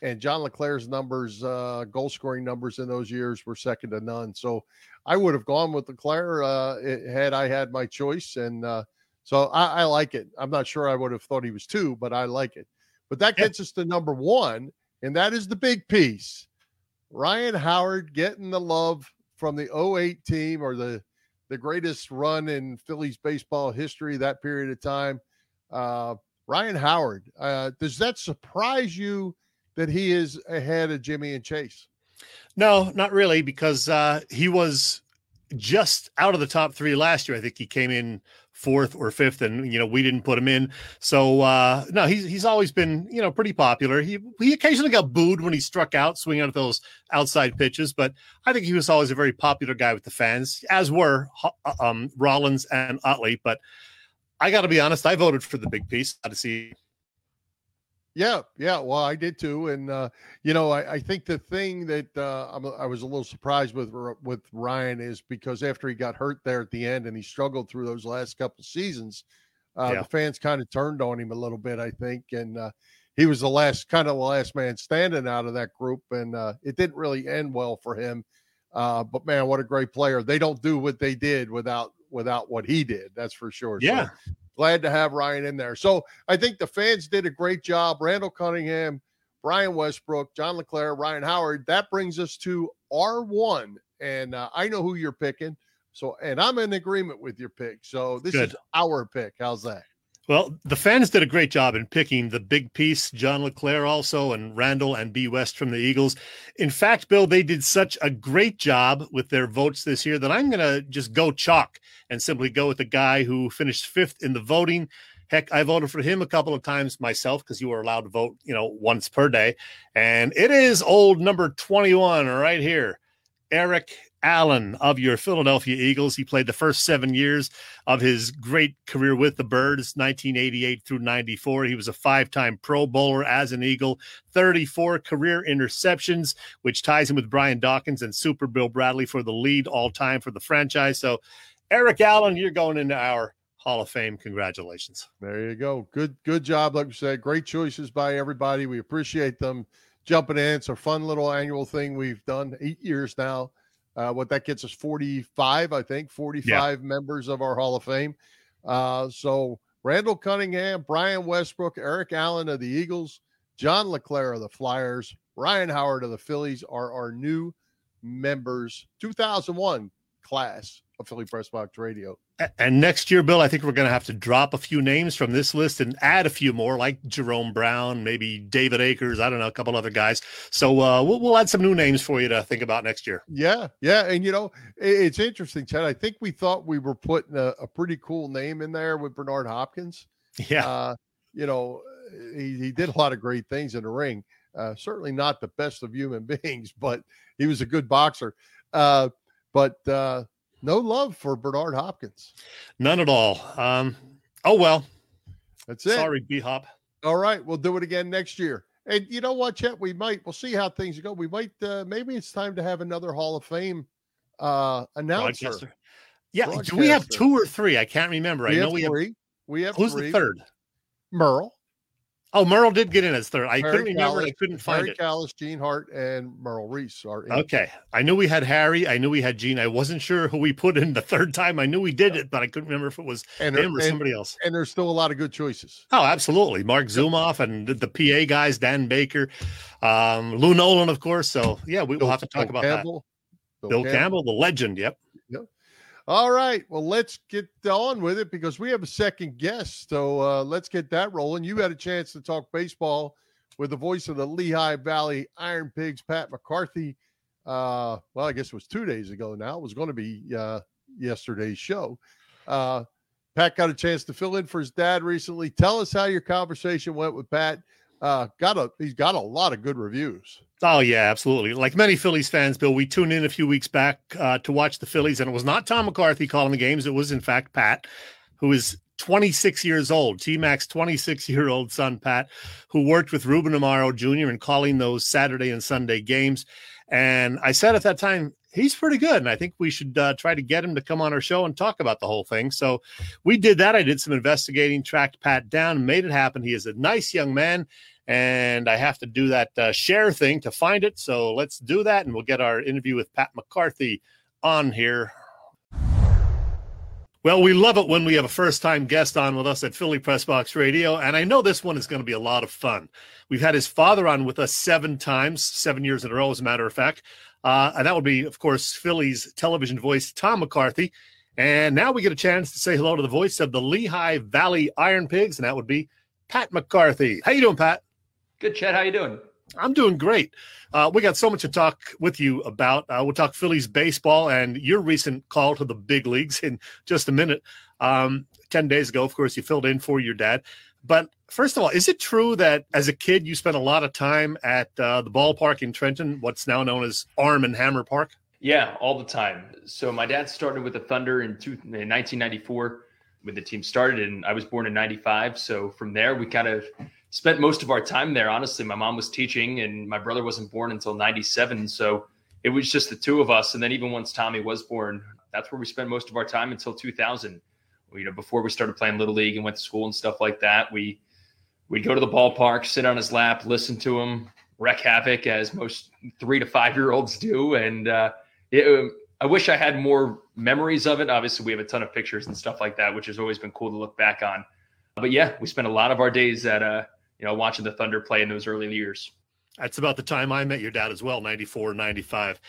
And John LeClair's numbers, uh, goal scoring numbers in those years were second to none. So I would have gone with LeClair uh, had I had my choice. And uh, so I, I, like it. I'm not sure I would have thought he was two, but I like it. But that gets yeah. us to number one, and that is the big piece. Ryan Howard getting the love from the 08 team or the the greatest run in Phillies baseball history that period of time. Uh, Ryan Howard, uh, does that surprise you that he is ahead of Jimmy and Chase? No, not really, because uh, he was just out of the top three last year. I think he came in fourth or fifth, and you know we didn't put him in. So uh, no, he's he's always been you know pretty popular. He he occasionally got booed when he struck out, swinging at those outside pitches, but I think he was always a very popular guy with the fans, as were uh, um, Rollins and Utley. But I got to be honest, I voted for the big piece to see yeah, yeah. Well, I did too, and uh, you know, I, I, think the thing that uh, i was a little surprised with with Ryan is because after he got hurt there at the end and he struggled through those last couple seasons, uh, yeah. the fans kind of turned on him a little bit, I think, and uh, he was the last kind of the last man standing out of that group, and uh, it didn't really end well for him. Uh, but man, what a great player! They don't do what they did without without what he did. That's for sure. Yeah. So, glad to have Ryan in there. So I think the fans did a great job. Randall Cunningham, Brian Westbrook, John LeClair, Ryan Howard. That brings us to R1. And uh, I know who you're picking. So, and I'm in agreement with your pick. So this Good. is our pick. How's that? Well, the fans did a great job in picking the big piece, John LeClair also, and Randall and B. West from the Eagles. In fact, Bill, they did such a great job with their votes this year that I'm going to just go chalk and simply go with the guy who finished fifth in the voting. Heck, I voted for him a couple of times myself because you were allowed to vote, you know, once per day. And it is old number 21 right here, Eric Allen of your Philadelphia Eagles. He played the first seven years of his great career with the Birds, 1988 through 94. He was a five time Pro Bowler as an Eagle, 34 career interceptions, which ties him with Brian Dawkins and Super Bill Bradley for the lead all time for the franchise. So, Eric Allen, you're going into our Hall of Fame. Congratulations. There you go. Good, good job. Like we said, great choices by everybody. We appreciate them jumping in. It's a fun little annual thing we've done eight years now. Uh, what that gets us 45, I think, 45 yeah. members of our Hall of Fame. Uh, so Randall Cunningham, Brian Westbrook, Eric Allen of the Eagles, John LeClair of the Flyers, Ryan Howard of the Phillies are our new members, 2001 class of Philly Press Box Radio. And next year, Bill, I think we're going to have to drop a few names from this list and add a few more, like Jerome Brown, maybe David Akers. I don't know, a couple other guys. So uh, we'll, we'll add some new names for you to think about next year. Yeah, yeah, and you know it's interesting, Chad. I think we thought we were putting a, a pretty cool name in there with Bernard Hopkins. Yeah, uh, you know he, he did a lot of great things in the ring. Uh, certainly not the best of human beings, but he was a good boxer. Uh, but uh, no love for Bernard Hopkins. None at all. Um, oh well. That's it. Sorry, B Hop. All right, we'll do it again next year. And you know what, Chet? We might. We'll see how things go. We might. Uh, maybe it's time to have another Hall of Fame uh, announcer. Broadcaster. Yeah, do we have two or three? I can't remember. We I know have we three. have. We have Who's three. the third? Merle. Oh, Merle did get in as third. I Harry couldn't remember. I couldn't find Harry it. Kalas, Gene Hart, and Merrill Reese are in. Okay, I knew we had Harry. I knew we had Gene. I wasn't sure who we put in the third time. I knew we did it, but I couldn't remember if it was And, him or and, somebody else. and there's still a lot of good choices. Oh, absolutely. Marc Zumoff and the, the PA guys, Dan Baker, um, Lou Nolan, of course. So yeah, we will have to talk Bill about Campbell. that. Bill Campbell, the legend. Yep. All right. Well, let's get on with it because we have a second guest. So uh, let's get that rolling. You had a chance to talk baseball with the voice of the Lehigh Valley Iron Pigs, Pat McCarthy. Uh, well, I guess it was two days ago now. It was going to be uh, yesterday's show. Uh, Pat got a chance to fill in for his dad recently. Tell us how your conversation went with Pat. Uh, got a he's got a lot of good reviews. Oh yeah, absolutely. Like many Phillies fans, Bill, we tuned in a few weeks back uh, to watch the Phillies, and it was not Tom McCarthy calling the games. It was in fact Pat, who is 26 years old. T Mac's 26 year old son Pat, who worked with Ruben Amaro Jr. in calling those Saturday and Sunday games. And I said at that time, he's pretty good, and I think we should uh, try to get him to come on our show and talk about the whole thing. So we did that. I did some investigating, tracked Pat down, made it happen. He is a nice young man and I have to do that uh, share thing to find it. So let's do that, and we'll get our interview with Pat McCarthy on here. Well, we love it when we have a first time guest on with us at Philly Press Box Radio, and I know this one is going to be a lot of fun. We've had his father on with us seven times, seven years in a row, as a matter of fact. Uh, and that would be, of course, Philly's television voice, Tom McCarthy. And now we get a chance to say hello to the voice of the Lehigh Valley Iron Pigs, and that would be Pat McCarthy. How you doing, Pat? Good, Chad. How you doing? I'm doing great. Uh, we got so much to talk with you about. Uh, we'll talk Phillies baseball and your recent call to the big leagues in just a minute. Um, 10 days ago, of course, you filled in for your dad. But first of all, is it true that as a kid you spent a lot of time at uh, the ballpark in Trenton, what's now known as Arm and Hammer Park? Yeah, all the time. So my dad started with the Thunder in, two, in 1994 when the team started, and I was born in 95. So from there, we kind of spent most of our time there. Honestly, my mom was teaching, and my brother wasn't born until 97. So it was just the two of us. And then even once Tommy was born, that's where we spent most of our time until 2000. You know, before we started playing little league and went to school and stuff like that, we we'd go to the ballpark, sit on his lap, listen to him wreak havoc as most three to five year olds do. And uh, it, I wish I had more memories of it. Obviously, we have a ton of pictures and stuff like that, which has always been cool to look back on. But yeah, we spent a lot of our days at uh, you know, watching the Thunder play in those early years. That's about the time I met your dad as well, 94, 95.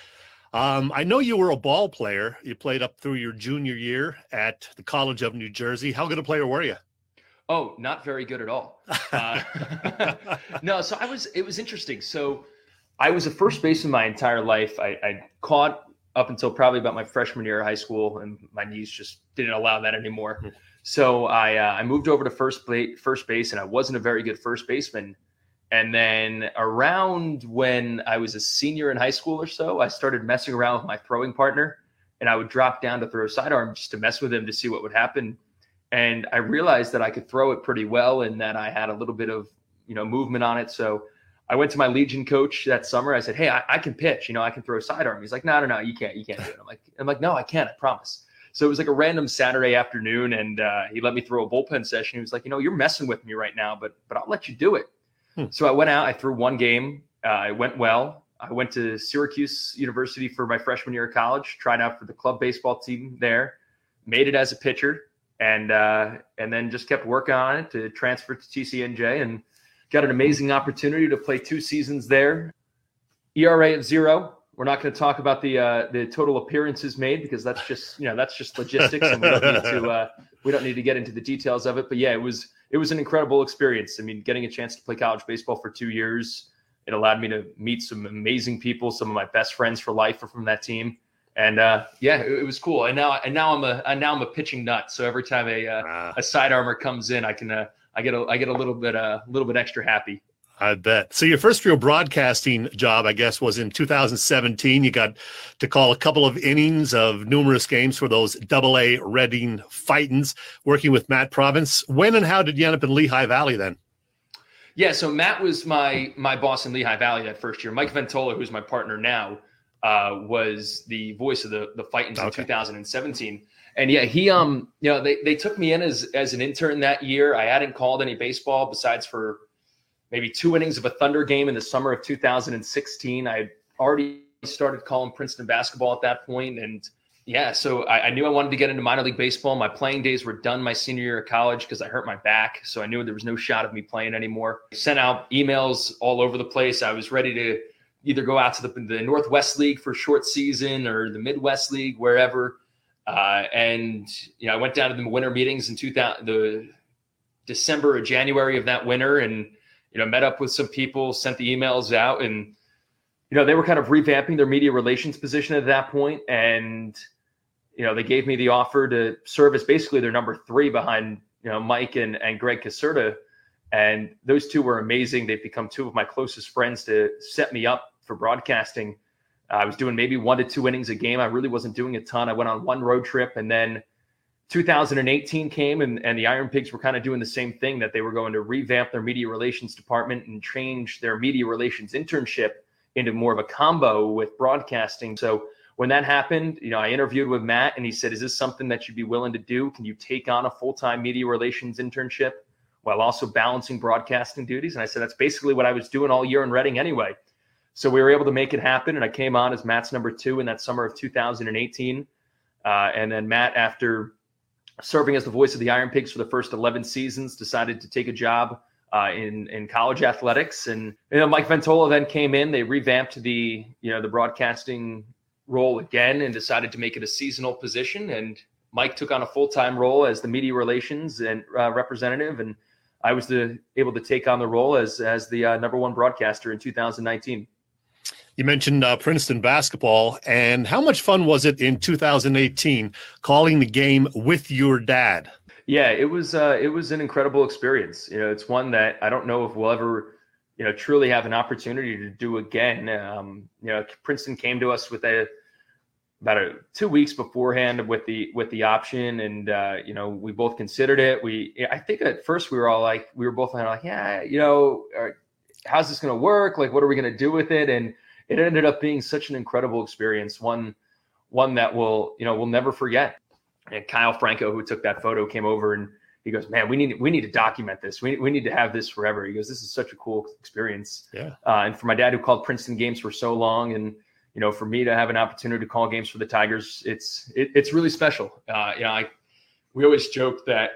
Um, I know you were a ball player. You played up through your junior year at the College of New Jersey. How good a player were you? Oh, not very good at all. Uh, no, so I was. It was interesting. So I was a first baseman my entire life. I, I caught up until probably about my freshman year of high school, and my knees just didn't allow that anymore. Hmm. So I uh, I moved over to first base, first base, and I wasn't a very good first baseman. And then around when I was a senior in high school or so, I started messing around with my throwing partner, and I would drop down to throw a sidearm just to mess with him to see what would happen. And I realized that I could throw it pretty well, and that I had a little bit of you know movement on it. So I went to my Legion coach that summer. I said, "Hey, I, I can pitch. You know, I can throw sidearm." He's like, "No, no, no, you can't. You can't do it." I'm like, "I'm like, no, I can't, I promise." So it was like a random Saturday afternoon, and uh, he let me throw a bullpen session. He was like, "You know, you're messing with me right now, but but I'll let you do it." Hmm. So I went out. I threw one game. Uh, it went well. I went to Syracuse University for my freshman year of college. Tried out for the club baseball team there. Made it as a pitcher. and uh, and then just kept working on it to transfer to TCNJ and got an amazing opportunity to play two seasons there. ERA at zero. We're not going to talk about the uh, the total appearances made because that's just you know that's just logistics, and we don't need to uh, we don't need to get into the details of it. But yeah, it was it was an incredible experience. I mean, getting a chance to play college baseball for two years, it allowed me to meet some amazing people. Some of my best friends for life are from that team and uh, yeah, it, it, was cool. And now, and now I'm a, and now I'm a pitching nut. So every time a uh, ah. a side armor comes in, I can, uh, I get a, I get a little bit, a uh, little bit extra happy. I bet. So your first real broadcasting job, I guess, was in 2017. You got to call a couple of innings of numerous games for those Double A Reading Fightins, working with Matt Provence. When and how did you end up in Lehigh Valley then? Yeah, so Matt was my my boss in Lehigh Valley that first year. Mike Ventola, who's my partner now, uh, was the voice of the the Fightins okay. in 2017. And yeah, he um, you know, they they took me in as as an intern that year. I hadn't called any baseball besides for maybe two innings of a Thunder game in the summer of 2016. I had already started calling Princeton basketball at that point, and yeah, so I, I, knew I wanted to get into minor league baseball. My playing days were done my senior year of college because I hurt my back, so I knew there was no shot of me playing anymore. I sent out emails all over the place. I was ready to either go out to the, the Northwest League for short season or the Midwest League, wherever. Uh, and you know, I went down to the winter meetings in 2000, the December or January of that winter, and you know, met up with some people, sent the emails out, and you know, they were kind of revamping their media relations position at that point, and you know, they gave me the offer to serve as basically their number three behind you know Mike and and Greg Caserta. And those two were amazing. They've become two of my closest friends to set me up for broadcasting. I was doing maybe one to two innings a game. I really wasn't doing a ton. I went on one road trip and then 2018 came and, and the Iron Pigs were kind of doing the same thing that they were going to revamp their media relations department and change their media relations internship into more of a combo with broadcasting. So when that happened, you know, I interviewed with Matt and he said, Is this something that you'd be willing to do? Can you take on a full time media relations internship while also balancing broadcasting duties? And I said, That's basically what I was doing all year in Reading anyway. So we were able to make it happen, and I came on as Matt's number two in that summer of 2018. Uh, and then Matt, after serving as the voice of the Iron Pigs for the first 11 seasons, decided to take a job uh, in in college athletics. And you know, Mike Ventola then came in. They revamped the you know the broadcasting role again and decided to make it a seasonal position. And Mike took on a full time role as the media relations and uh, representative, and I was the, able to take on the role as as the uh, number one broadcaster in 2019. You mentioned uh, Princeton basketball, and how much fun was it in 2018 calling the game with your dad? Yeah, it was uh, it was an incredible experience. You know, it's one that I don't know if we'll ever, you know, truly have an opportunity to do again. Um, you know, Princeton came to us with a about a, two weeks beforehand with the with the option, and uh, you know, we both considered it. We, I think at first we were all like, we were both like, yeah, you know, how's this going to work? Like, what are we going to do with it? And it ended up being such an incredible experience. One, one that will, you know, we'll never forget. And Kyle Franco, who took that photo, came over and he goes, "Man, we need we need to document this. We we need to have this forever." He goes, "This is such a cool experience." Yeah. Uh, and for my dad, who called Princeton games for so long, and you know, for me to have an opportunity to call games for the Tigers, it's it, it's really special. Uh, you know, I we always joke that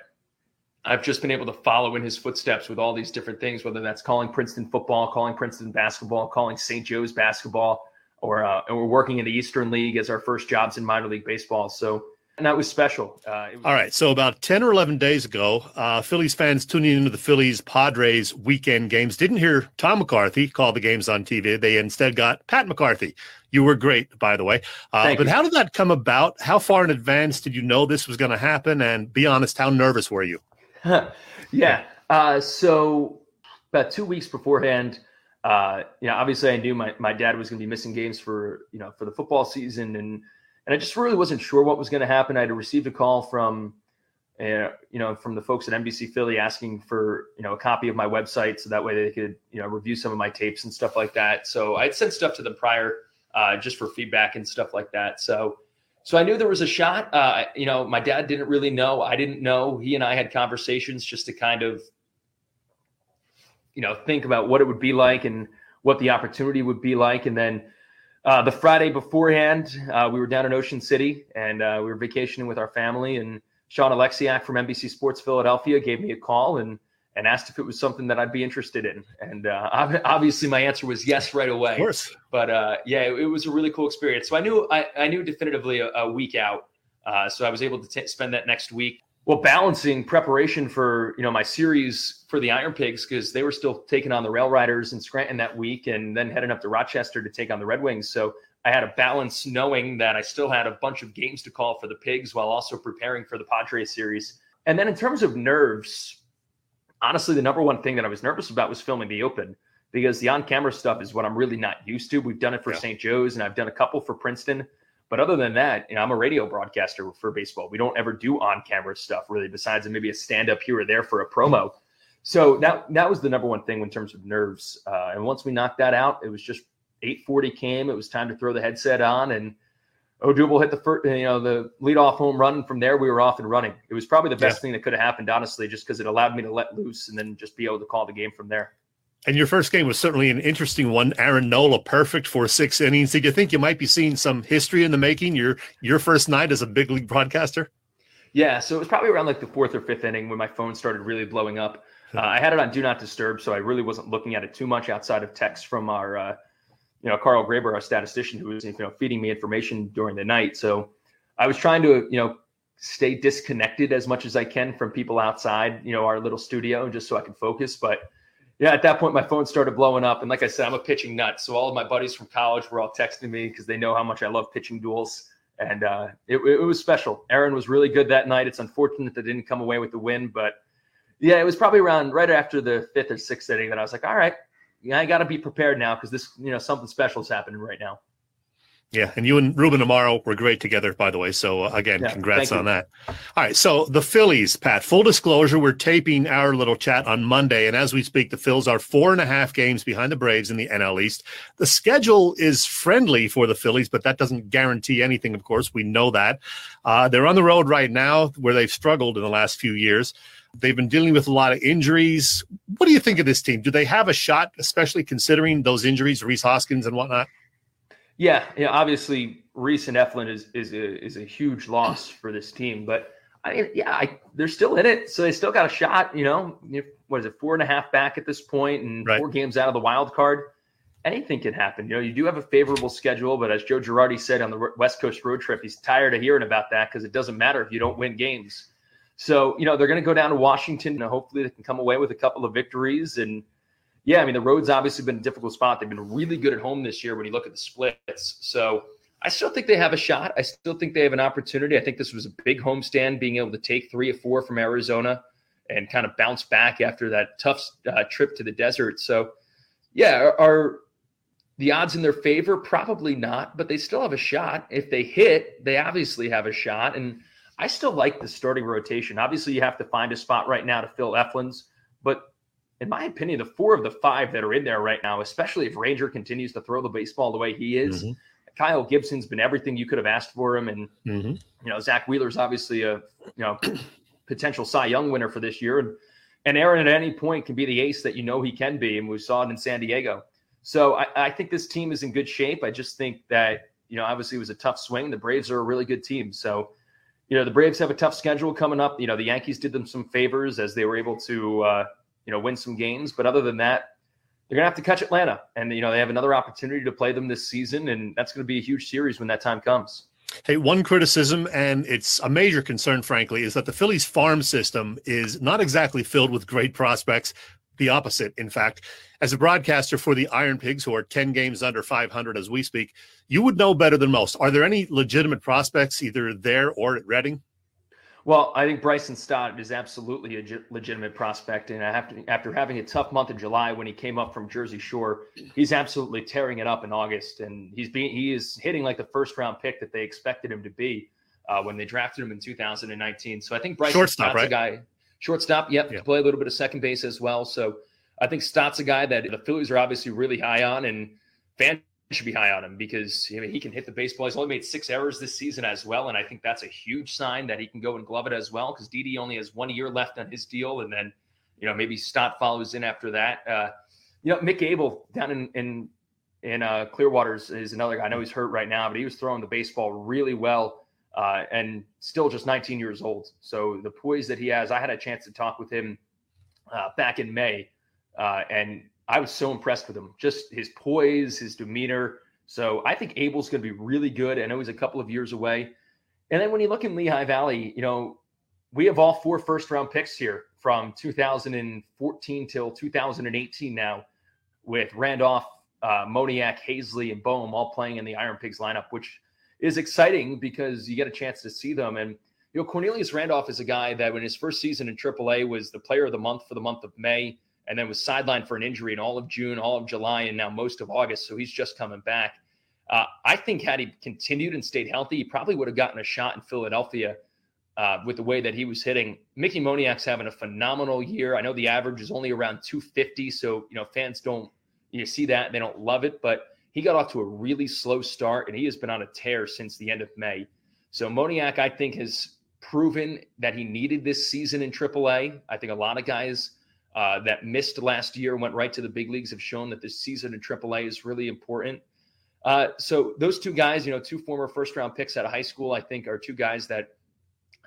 I've just been able to follow in his footsteps with all these different things, whether that's calling Princeton football, calling Princeton basketball, calling St. Joe's basketball, or uh, and we're working in the Eastern League as our first jobs in minor league baseball. So and that was special. Uh, was- all right. So about 10 or 11 days ago, uh, Phillies fans tuning into the Phillies Padres weekend games didn't hear Tom McCarthy call the games on TV. They instead got Pat McCarthy. You were great, by the way. Uh, but you. how did that come about? How far in advance did you know this was going to happen? And be honest, how nervous were you? yeah. Uh, so about two weeks beforehand, uh, you know, obviously I knew my, my dad was going to be missing games for, you know, for the football season. And, and I just really wasn't sure what was going to happen. I had received a call from, uh, you know, from the folks at NBC Philly asking for, you know, a copy of my website. So that way they could, you know, review some of my tapes and stuff like that. So I'd sent stuff to them prior, uh, just for feedback and stuff like that. So, so I knew there was a shot. Uh, you know, my dad didn't really know. I didn't know. He and I had conversations just to kind of, you know, think about what it would be like and what the opportunity would be like. And then uh, the Friday beforehand, uh, we were down in Ocean City and uh, we were vacationing with our family. And Sean Alexiak from NBC Sports Philadelphia gave me a call and and asked if it was something that I'd be interested in. And uh, obviously, my answer was yes right away. Of course. But uh, yeah, it, it, was a really cool experience. So I knew I, I knew definitively a, a week out. Uh, so I was able to t- spend that next week well balancing preparation for you know my series for the Iron Pigs because they were still taking on the Rail Riders in Scranton that week, and then heading up to Rochester to take on the Red Wings. So I had a balance knowing that I still had a bunch of games to call for the Pigs while also preparing for the Padres series. And then in terms of nerves, honestly, the number one thing that I was nervous about was filming the Open because the on-camera stuff is what I'm really not used to. We've done it for yeah. St. Joe's, and I've done a couple for Princeton. But other than that, you know, I'm a radio broadcaster for baseball. We don't ever do on-camera stuff really, besides maybe a stand-up here or there for a promo. So that that was the number one thing in terms of nerves. Uh, and once we knocked that out, it was just 8:40 came. It was time to throw the headset on, and Odubel hit the first, you know, the leadoff home run. From there, we were off and running. It was probably the best yeah. thing that could have happened, honestly, just because it allowed me to let loose and then just be able to call the game from there. And your first game was certainly an interesting one. Aaron Nola, perfect for six innings. Did you think you might be seeing some history in the making? Your your first night as a big league broadcaster. Yeah, so it was probably around like the fourth or fifth inning when my phone started really blowing up. Uh, I had it on do not disturb, so I really wasn't looking at it too much outside of text from our, uh, you know, Carl Graber, our statistician, who was you know feeding me information during the night. So I was trying to you know stay disconnected as much as I can from people outside, you know, our little studio, just so I can focus. But yeah, at that point, my phone started blowing up. And like I said, I'm a pitching nut. So all of my buddies from college were all texting me because they know how much I love pitching duels. And uh, it, it, was special. Aaron was really good that night. It's unfortunate that didn't come away with the win. But yeah, it was probably around right after the fifth or sixth inning that I was like, all right, yeah, I got to be prepared now because this, you know, something special is happening right now. Yeah, and you and Ruben Amaro were great together, by the way. So uh, again, yeah, congrats on that. All right, so the Phillies, Pat. Full disclosure, we're taping our little chat on Monday, and as we speak, the Phils are four and a half games behind the Braves in the NL East. The schedule is friendly for the Phillies, but that doesn't guarantee anything. Of course, we know that uh, they're on the road right now, where they've struggled in the last few years. They've been dealing with a lot of injuries. What do you think of this team? Do they have a shot, especially considering those injuries, Rhys Hoskins and whatnot? Yeah, yeah. Obviously, Reese and Eflin is is a, is a huge loss for this team, but I mean, yeah, I, they're still in it, so they still got a shot. You know, what is it, four and a half back at this point, and right. four games out of the wild card. Anything can happen. You know, you do have a favorable schedule, but as Joe Girardi said on the West Coast road trip, he's tired of hearing about that because it doesn't matter if you don't win games. So, you know, they're going to go down to Washington, and hopefully they can come away with a couple of victories and yeah, I mean, the road's obviously been a difficult spot. They've been really good at home this year when you look at the splits. So I still think they have a shot. I still think they have an opportunity. I think this was a big homestand, being able to take three or four from Arizona and kind of bounce back after that tough uh, trip to the desert. So, yeah, are, are the odds in their favor? Probably not, but they still have a shot. If they hit, they obviously have a shot. And I still like the starting rotation. Obviously, you have to find a spot right now to fill Eflin's, but in my opinion, the four of the five that are in there right now, especially if Ranger continues to throw the baseball the way he is, mm-hmm. Kyle Gibson's been everything you could have asked for him, and mm-hmm. you know Zack Wheeler's obviously a you know potential Cy Young winner for this year, and and Aaron at any point can be the ace that you know he can be, and we saw it in San Diego. So I, I think this team is in good shape. I just think that you know obviously it was a tough swing. The Braves are a really good team, so you know the Braves have a tough schedule coming up. You know the Yankees did them some favors as they were able to. Uh, you know, win some games. But other than that, they're to have to catch Atlanta. And, you know, they have another opportunity to play them this season. And that's to be a huge series when that time comes. Hey, one criticism, and it's a major concern, frankly, is that the Phillies farm system is not exactly filled with great prospects. The opposite, in fact. As a broadcaster for the Iron Pigs, who are 10 games under 500 as we speak, you would know better than most. Are there any legitimate prospects either there or at Reading? Well, I think Bryson Stott is absolutely a legitimate prospect, and after after having a tough month of July when he came up from Jersey Shore, he's absolutely tearing it up in August, and he's being he is hitting like the first round pick that they expected him to be uh, when they drafted him in 2019. So I think Bryson shortstop, Stott's right? a guy, shortstop, yep, yeah. play a little bit of second base as well. So I think Stott's a guy that the Phillies are obviously really high on, and fan should be high on him because I mean, he can hit the baseball. He's only made six errors this season as well, and I think that's a huge sign that he can go and glove it as well. Because Didi only has one year left on his deal, and then you know maybe Stott follows in after that. Uh, you know, Mick Abel down in in in uh, Clearwaters is another guy. I know he's hurt right now, but he was throwing the baseball really well uh, and still just 19 years old. So the poise that he has, I had a chance to talk with him uh, back in May, uh, and I was so impressed with him. Just his poise, his demeanor. So I think Abel's going to be really good. I know he's a couple of years away. And then when you look in Lehigh Valley, you know, we have all four first round picks here from 2014 till 2018 now with Randolph, uh, Moniak, Haseley, and Bohm all playing in the Iron Pigs lineup, which is exciting because you get a chance to see them. And, you know, Cornelius Randolph is a guy that when his first season in AAA was the player of the month for the month of May and then was sidelined for an injury in all of June, all of July, and now most of August. So he's just coming back. Uh, I think had he continued and stayed healthy, he probably would have gotten a shot in Philadelphia uh, with the way that he was hitting. Mickey Moniak's having a phenomenal year. I know the average is only around 250, so you know fans don't you see that they don't love it, but he got off to a really slow start and he has been on a tear since the end of May. So Moniak, I think, has proven that he needed this season in AAA. I think a lot of guys uh, that missed last year went right to the big leagues have shown that this season in AAA is really important. Uh, so those two guys, you know, two former first round picks out of high school, I think are two guys that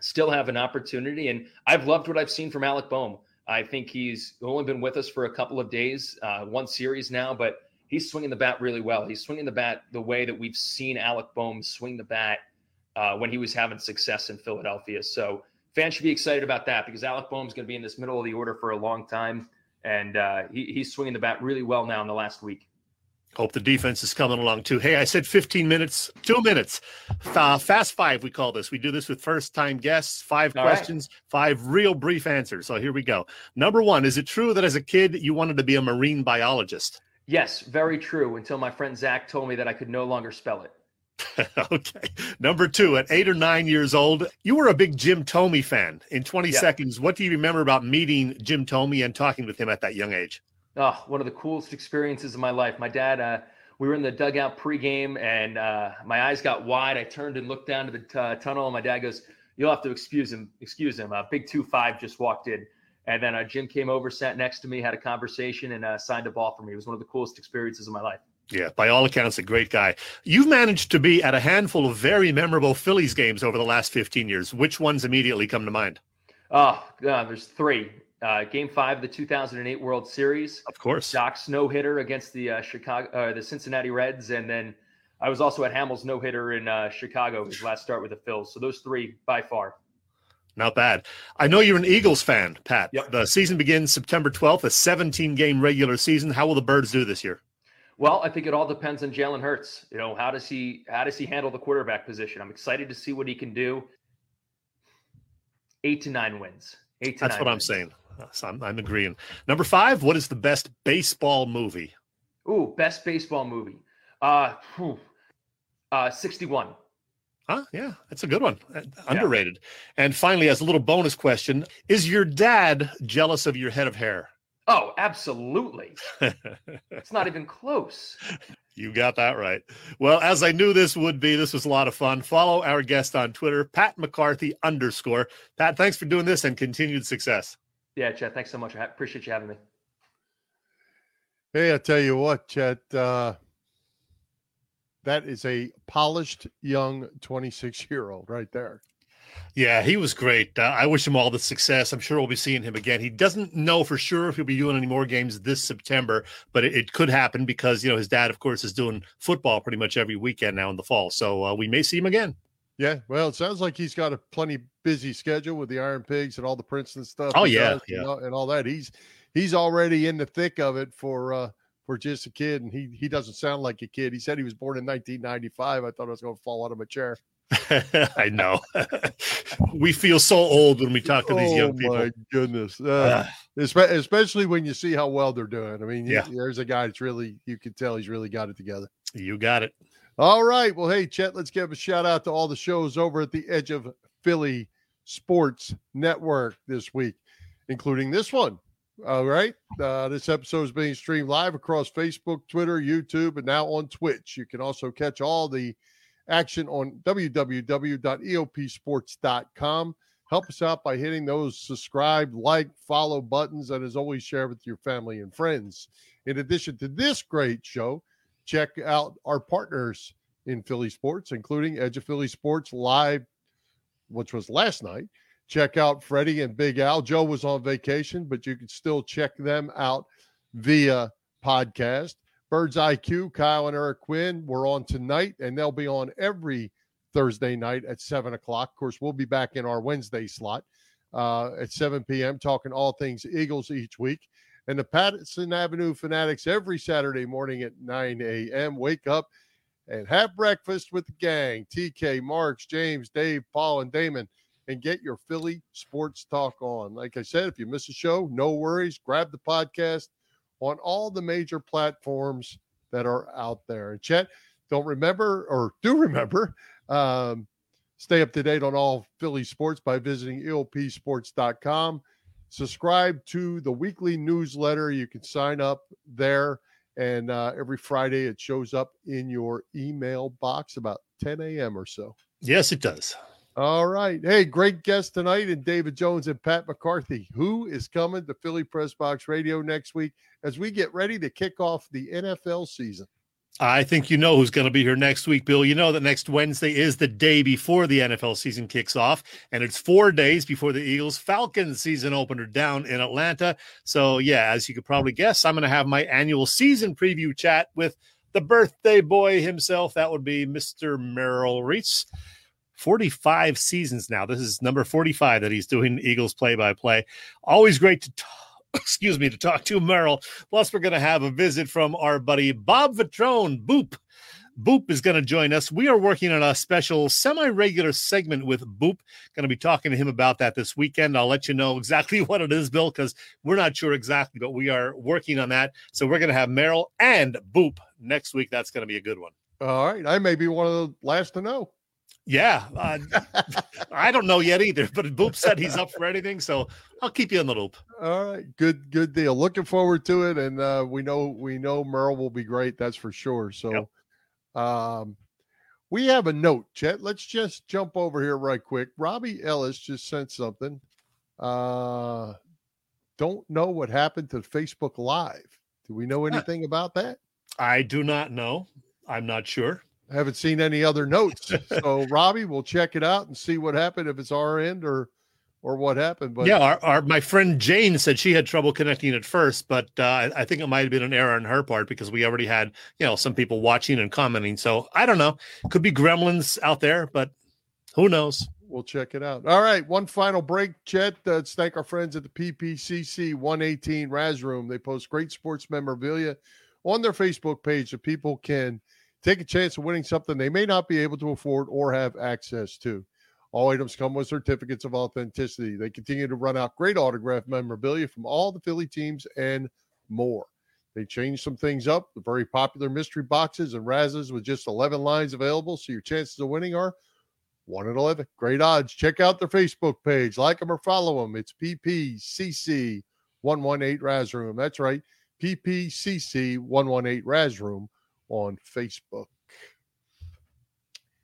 still have an opportunity. And I've loved what I've seen from Alec Bohm. I think he's only been with us for a couple of days, uh, one series now, but he's swinging the bat really well. He's swinging the bat the way that we've seen Alec Bohm swing the bat uh, when he was having success in Philadelphia. So fans should be excited about that because Alec Bohm's going to be in this middle of the order for a long time, and uh, he, he's swinging the bat really well now in the last week. Hope the defense is coming along too. Hey, I said 15 minutes, two minutes. Uh, fast five, we call this. We do this with first time guests, five All questions, right. five real brief answers. So here we go. Number one Is it true that as a kid you wanted to be a marine biologist? Yes, very true. Until my friend Zach told me that I could no longer spell it. okay. Number two, at eight or nine years old, you were a big Jim Thome fan. In 20 seconds, what do you remember about meeting Jim Thome and talking with him at that young age? Oh, one of the coolest experiences of my life. My dad, uh, we were in the dugout pregame, and uh, my eyes got wide. I turned and looked down to the t- uh, tunnel, and my dad goes, "You'll have to excuse him. Excuse him." Uh, big two five just walked in, and then uh, Jim came over, sat next to me, had a conversation, and uh, signed a ball for me. It was one of the coolest experiences of my life. Yeah, by all accounts, a great guy. You've managed to be at a handful of very memorable Phillies games over the last 15 years. Which ones immediately come to mind? Oh, there's three uh, Game Five of the 2008 World Series. Of course, Doc's no hitter against the uh, Chicago, uh, the Cincinnati Reds, and then I was also at Hamels' no hitter in uh, Chicago, his last start with the Phils. So those three by far. Not bad. I know you're an Eagles fan, Pat. Yep. The season begins September 12th, a 17 game regular season. How will the Birds do this year? Well, I think it all depends on Jalen Hurts. You know, how does he how does he handle the quarterback position? I'm excited to see what he can do. Eight to nine wins. Eight to That's what wins. I'm saying. So I'm, I'm agreeing. Number five, what is the best baseball movie? Ooh, best baseball movie. Uh, whew, uh 61. Huh? Yeah, that's a good one. Uh, underrated. Yeah. And finally, as a little bonus question, is your dad jealous of your head of hair? Oh, absolutely. it's not even close. You got that right. Well, as I knew this would be, this was a lot of fun. Follow our guest on Twitter, Pat McCarthy underscore. Pat, thanks for doing this and continued success. Yeah, Chet, thanks so much. I appreciate you having me. Hey, I tell you what, Chet, uh, that is a polished young 26 year old right there. Yeah, he was great. Uh, I wish him all the success. I'm sure we'll be seeing him again. He doesn't know for sure if he'll be doing any more games this September, but it, it could happen because you know his dad, of course, is doing football pretty much every weekend now in the fall. So uh, we may see him again. Yeah, well, it sounds like he's got a plenty busy schedule with the Iron Pigs and all the Princeton stuff. Oh yeah, yeah, and all, and all, that. He's he's already in the thick of it for uh for just a kid, and he he doesn't sound like a kid. He said he was born in 1995. I thought I was going to fall out of my chair. I know. we feel so old when we talk to these oh, young people. Oh my goodness. Uh, especially when you see how well they're doing. I mean, yeah. there's a guy that's really, you can tell he's really got it together. You got it. All right. Well, hey, Chet, let's give a shout out to all the shows over at the Edge of Philly Sports Network this week, including this one. All right. Uh, this episode is being streamed live across Facebook, Twitter, YouTube, and now on Twitch. You can also catch all the action on www.eopsports.com. Help us out by hitting those subscribe, like, follow buttons, and as always, share with your family and friends. In addition to this great show, check out our partners in Philly sports, including Edge of Philly Sports live which was last night. Check out Freddie and Big Al. Joe was on vacation, but you can still check them out via podcast. Birds IQ, Kyle and Eric Quinn were on tonight, and they'll be on every Thursday night at 7 o'clock. Of course, we'll be back in our Wednesday slot uh, at 7 p.m., talking all things Eagles each week. And the Patterson Avenue Fanatics every Saturday morning at 9 a.m. Wake up and have breakfast with the gang TK, Marks, James, Dave, Paul, and Damon and get your Philly sports talk on. Like I said, if you miss a show, no worries. Grab the podcast on all the major platforms that are out there. And Chet, don't remember or do remember, um, stay up to date on all Philly sports by visiting ELPsports.com. Subscribe to the weekly newsletter. You can sign up there. And uh, every Friday, it shows up in your email box about 10 a.m. or so. Yes, it does. All right. Hey, great guest tonight, and David Jones and Pat McCarthy, who is coming to Philly Press Box Radio next week as we get ready to kick off the NFL season. I think you know who's going to be here next week, Bill. You know that next Wednesday is the day before the NFL season kicks off, and it's four days before the Eagles Falcons season opener down in Atlanta. So, yeah, as you could probably guess, I'm going to have my annual season preview chat with the birthday boy himself. That would be Mr. Merrill Reese. 45 seasons now. This is number 45 that he's doing Eagles play by play. Always great to. Excuse me, to talk to Merrill. Plus, we're going to have a visit from our buddy Bob Vetrone, Boop. Boop is going to join us. We are working on a special semi regular segment with Boop. Going to be talking to him about that this weekend. I'll let you know exactly what it is, Bill, because we're not sure exactly, but we are working on that. So we're going to have Merrill and Boop next week. That's going to be a good one. All right. I may be one of the last to know. Yeah, uh, I don't know yet either, but Boop said he's up for anything, so I'll keep you in the loop. All right, good, good deal. Looking forward to it, and uh, we know we know Merle will be great. That's for sure. So, yep. um, we have a note, Chet. Let's just jump over here right quick. Robbie Ellis just sent something. Uh, don't know what happened to Facebook Live. Do we know anything about that? I do not know. I'm not sure haven't seen any other notes. so Robbie, we'll check it out and see what happened if it's our end or or what happened. But yeah, our, our my friend Jane said she had trouble connecting at first, but uh, I think it might have been an error on her part because we already had you know some people watching and commenting. So I don't know. Could be gremlins out there, but who knows? We'll check it out. All right, one final break, Chet. Uh, let's thank our friends at the PPCC 118 Razz Room. They post great sports memorabilia on their Facebook page so people can Take a chance of winning something they may not be able to afford or have access to. All items come with certificates of authenticity. They continue to run out great autograph memorabilia from all the Philly teams and more. They changed some things up. The very popular mystery boxes and Razzes with just 11 lines available. So your chances of winning are 1 in 11. Great odds. Check out their Facebook page. Like them or follow them. It's PPCC 118 Razz Room. That's right. PPCC 118 Razz Room on Facebook.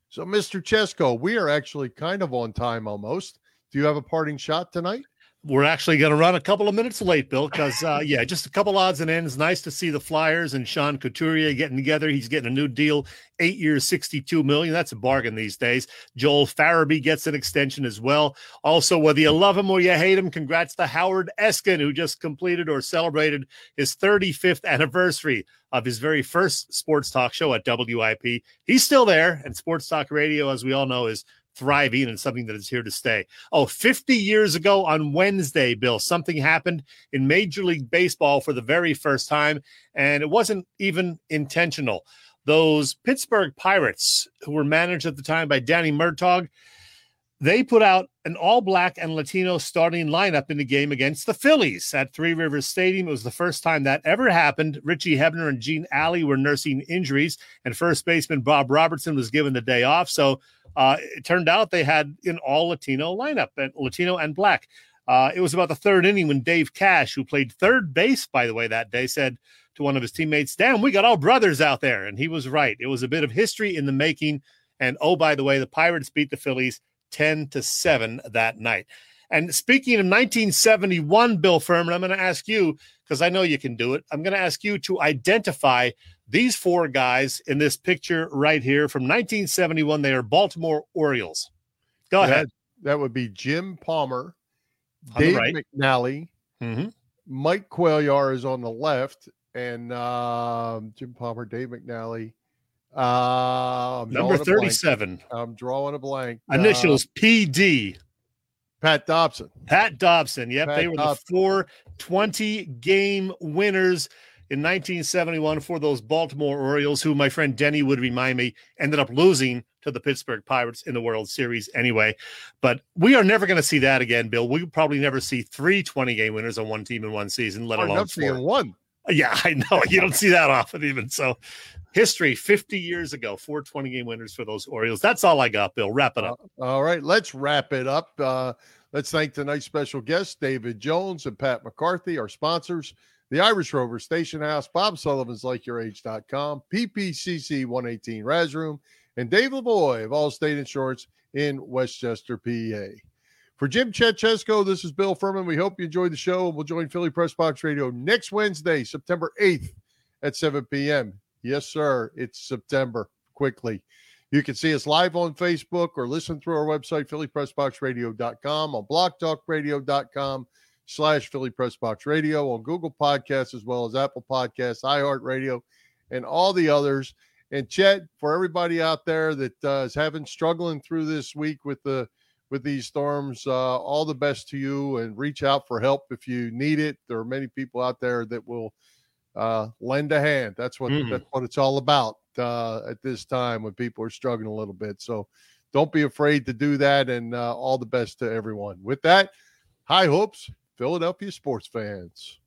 So, Mr. Chesko, we are actually kind of on time almost. Do you have a parting shot tonight? We're actually going to run a couple of minutes late, Bill, because uh, yeah, just a couple odds and ends. Nice to see the Flyers and Sean Couturier getting together. He's getting a new deal, eight years, sixty-two million. That's a bargain these days. Joel Farabee gets an extension as well. Also, whether you love him or you hate him, congrats to Howard Eskin, who just completed or celebrated his thirty-fifth anniversary of his very first sports talk show at WIP. He's still there, and Sports Talk Radio, as we all know, is thriving and something that is here to stay. Oh, 50 years ago on Wednesday, Bill, something happened in Major League Baseball for the very first time, and it wasn't even intentional. Those Pittsburgh Pirates, who were managed at the time by Danny Murtaugh, they put out an all black and Latino starting lineup in the game against the Phillies at Three Rivers Stadium. It was the first time that ever happened. Richie Hebner and Gene Alley were nursing injuries, and first baseman Bob Robertson was given the day off. So uh, it turned out they had an all Latino lineup, and Latino and black. Uh, it was about the third inning when Dave Cash, who played third base, by the way, that day, said to one of his teammates, Damn, we got all brothers out there. And he was right. It was a bit of history in the making. And oh, by the way, the Pirates beat the Phillies 10 to 7 that night. And speaking of 1971, Bill Furman, I'm going to ask you, because I know you can do it, I'm going to ask you to identify these four guys in this picture right here from 1971. They are Baltimore Orioles. Go that, ahead. That would be Jim Palmer, On Dave right. McNally, Mhm. Mike Cuellar is on the left, and um, Jim Palmer, Dave McNally. Uh, Number drawing a blank. 37. I'm drawing a blank. Uh, Initials PD. Pat Dobson. Pat Dobson. Yep, Pat they were Dobson. the four 20 game winners in 1971 for those Baltimore Orioles, who my friend Denny would remind me ended up losing to the Pittsburgh Pirates in the World Series anyway. But we are never going to see that again, Bill. We probably never see three 20 game winners on one team in one season, let Oh, alone four. one. Yeah, I know. You don't see that often, even so. History 50 years ago, four 20 game winners for those Orioles. That's all I got, Bill. Wrap it up. All right, let's wrap it up. Uh, let's thank tonight's special guests, David Jones and Pat McCarthy, our sponsors, the Irish Rover Station House, Bob Sullivan's LikeYourAge.com, PPCC 118 Razz Room, and Dave Lavoy of Allstate Insurance in West Chester, PA. For Jim Chetchesko, this is Bill Furman. We hope you enjoyed the show. We'll join Philly Press Box Radio next Wednesday, September 8th at 7 p.m. Yes, sir. It's September quickly. You can see us live on Facebook or listen through our website, phillypressboxradio.com, on blogtalkradio.com slash Philly Press Box Radio, on Google Podcasts, as well as Apple Podcasts, iHeartRadio, and all the others. And Chet, for everybody out there that uh, is having struggling through this week with the with these storms, uh, all the best to you, and reach out for help if you need it. There are many people out there that will uh, lend a hand. That's what Mhm. that's what it's all about uh, at this time when people are struggling a little bit. So don't be afraid to do that, and uh, all the best to everyone. With that, high hopes, Philadelphia sports fans.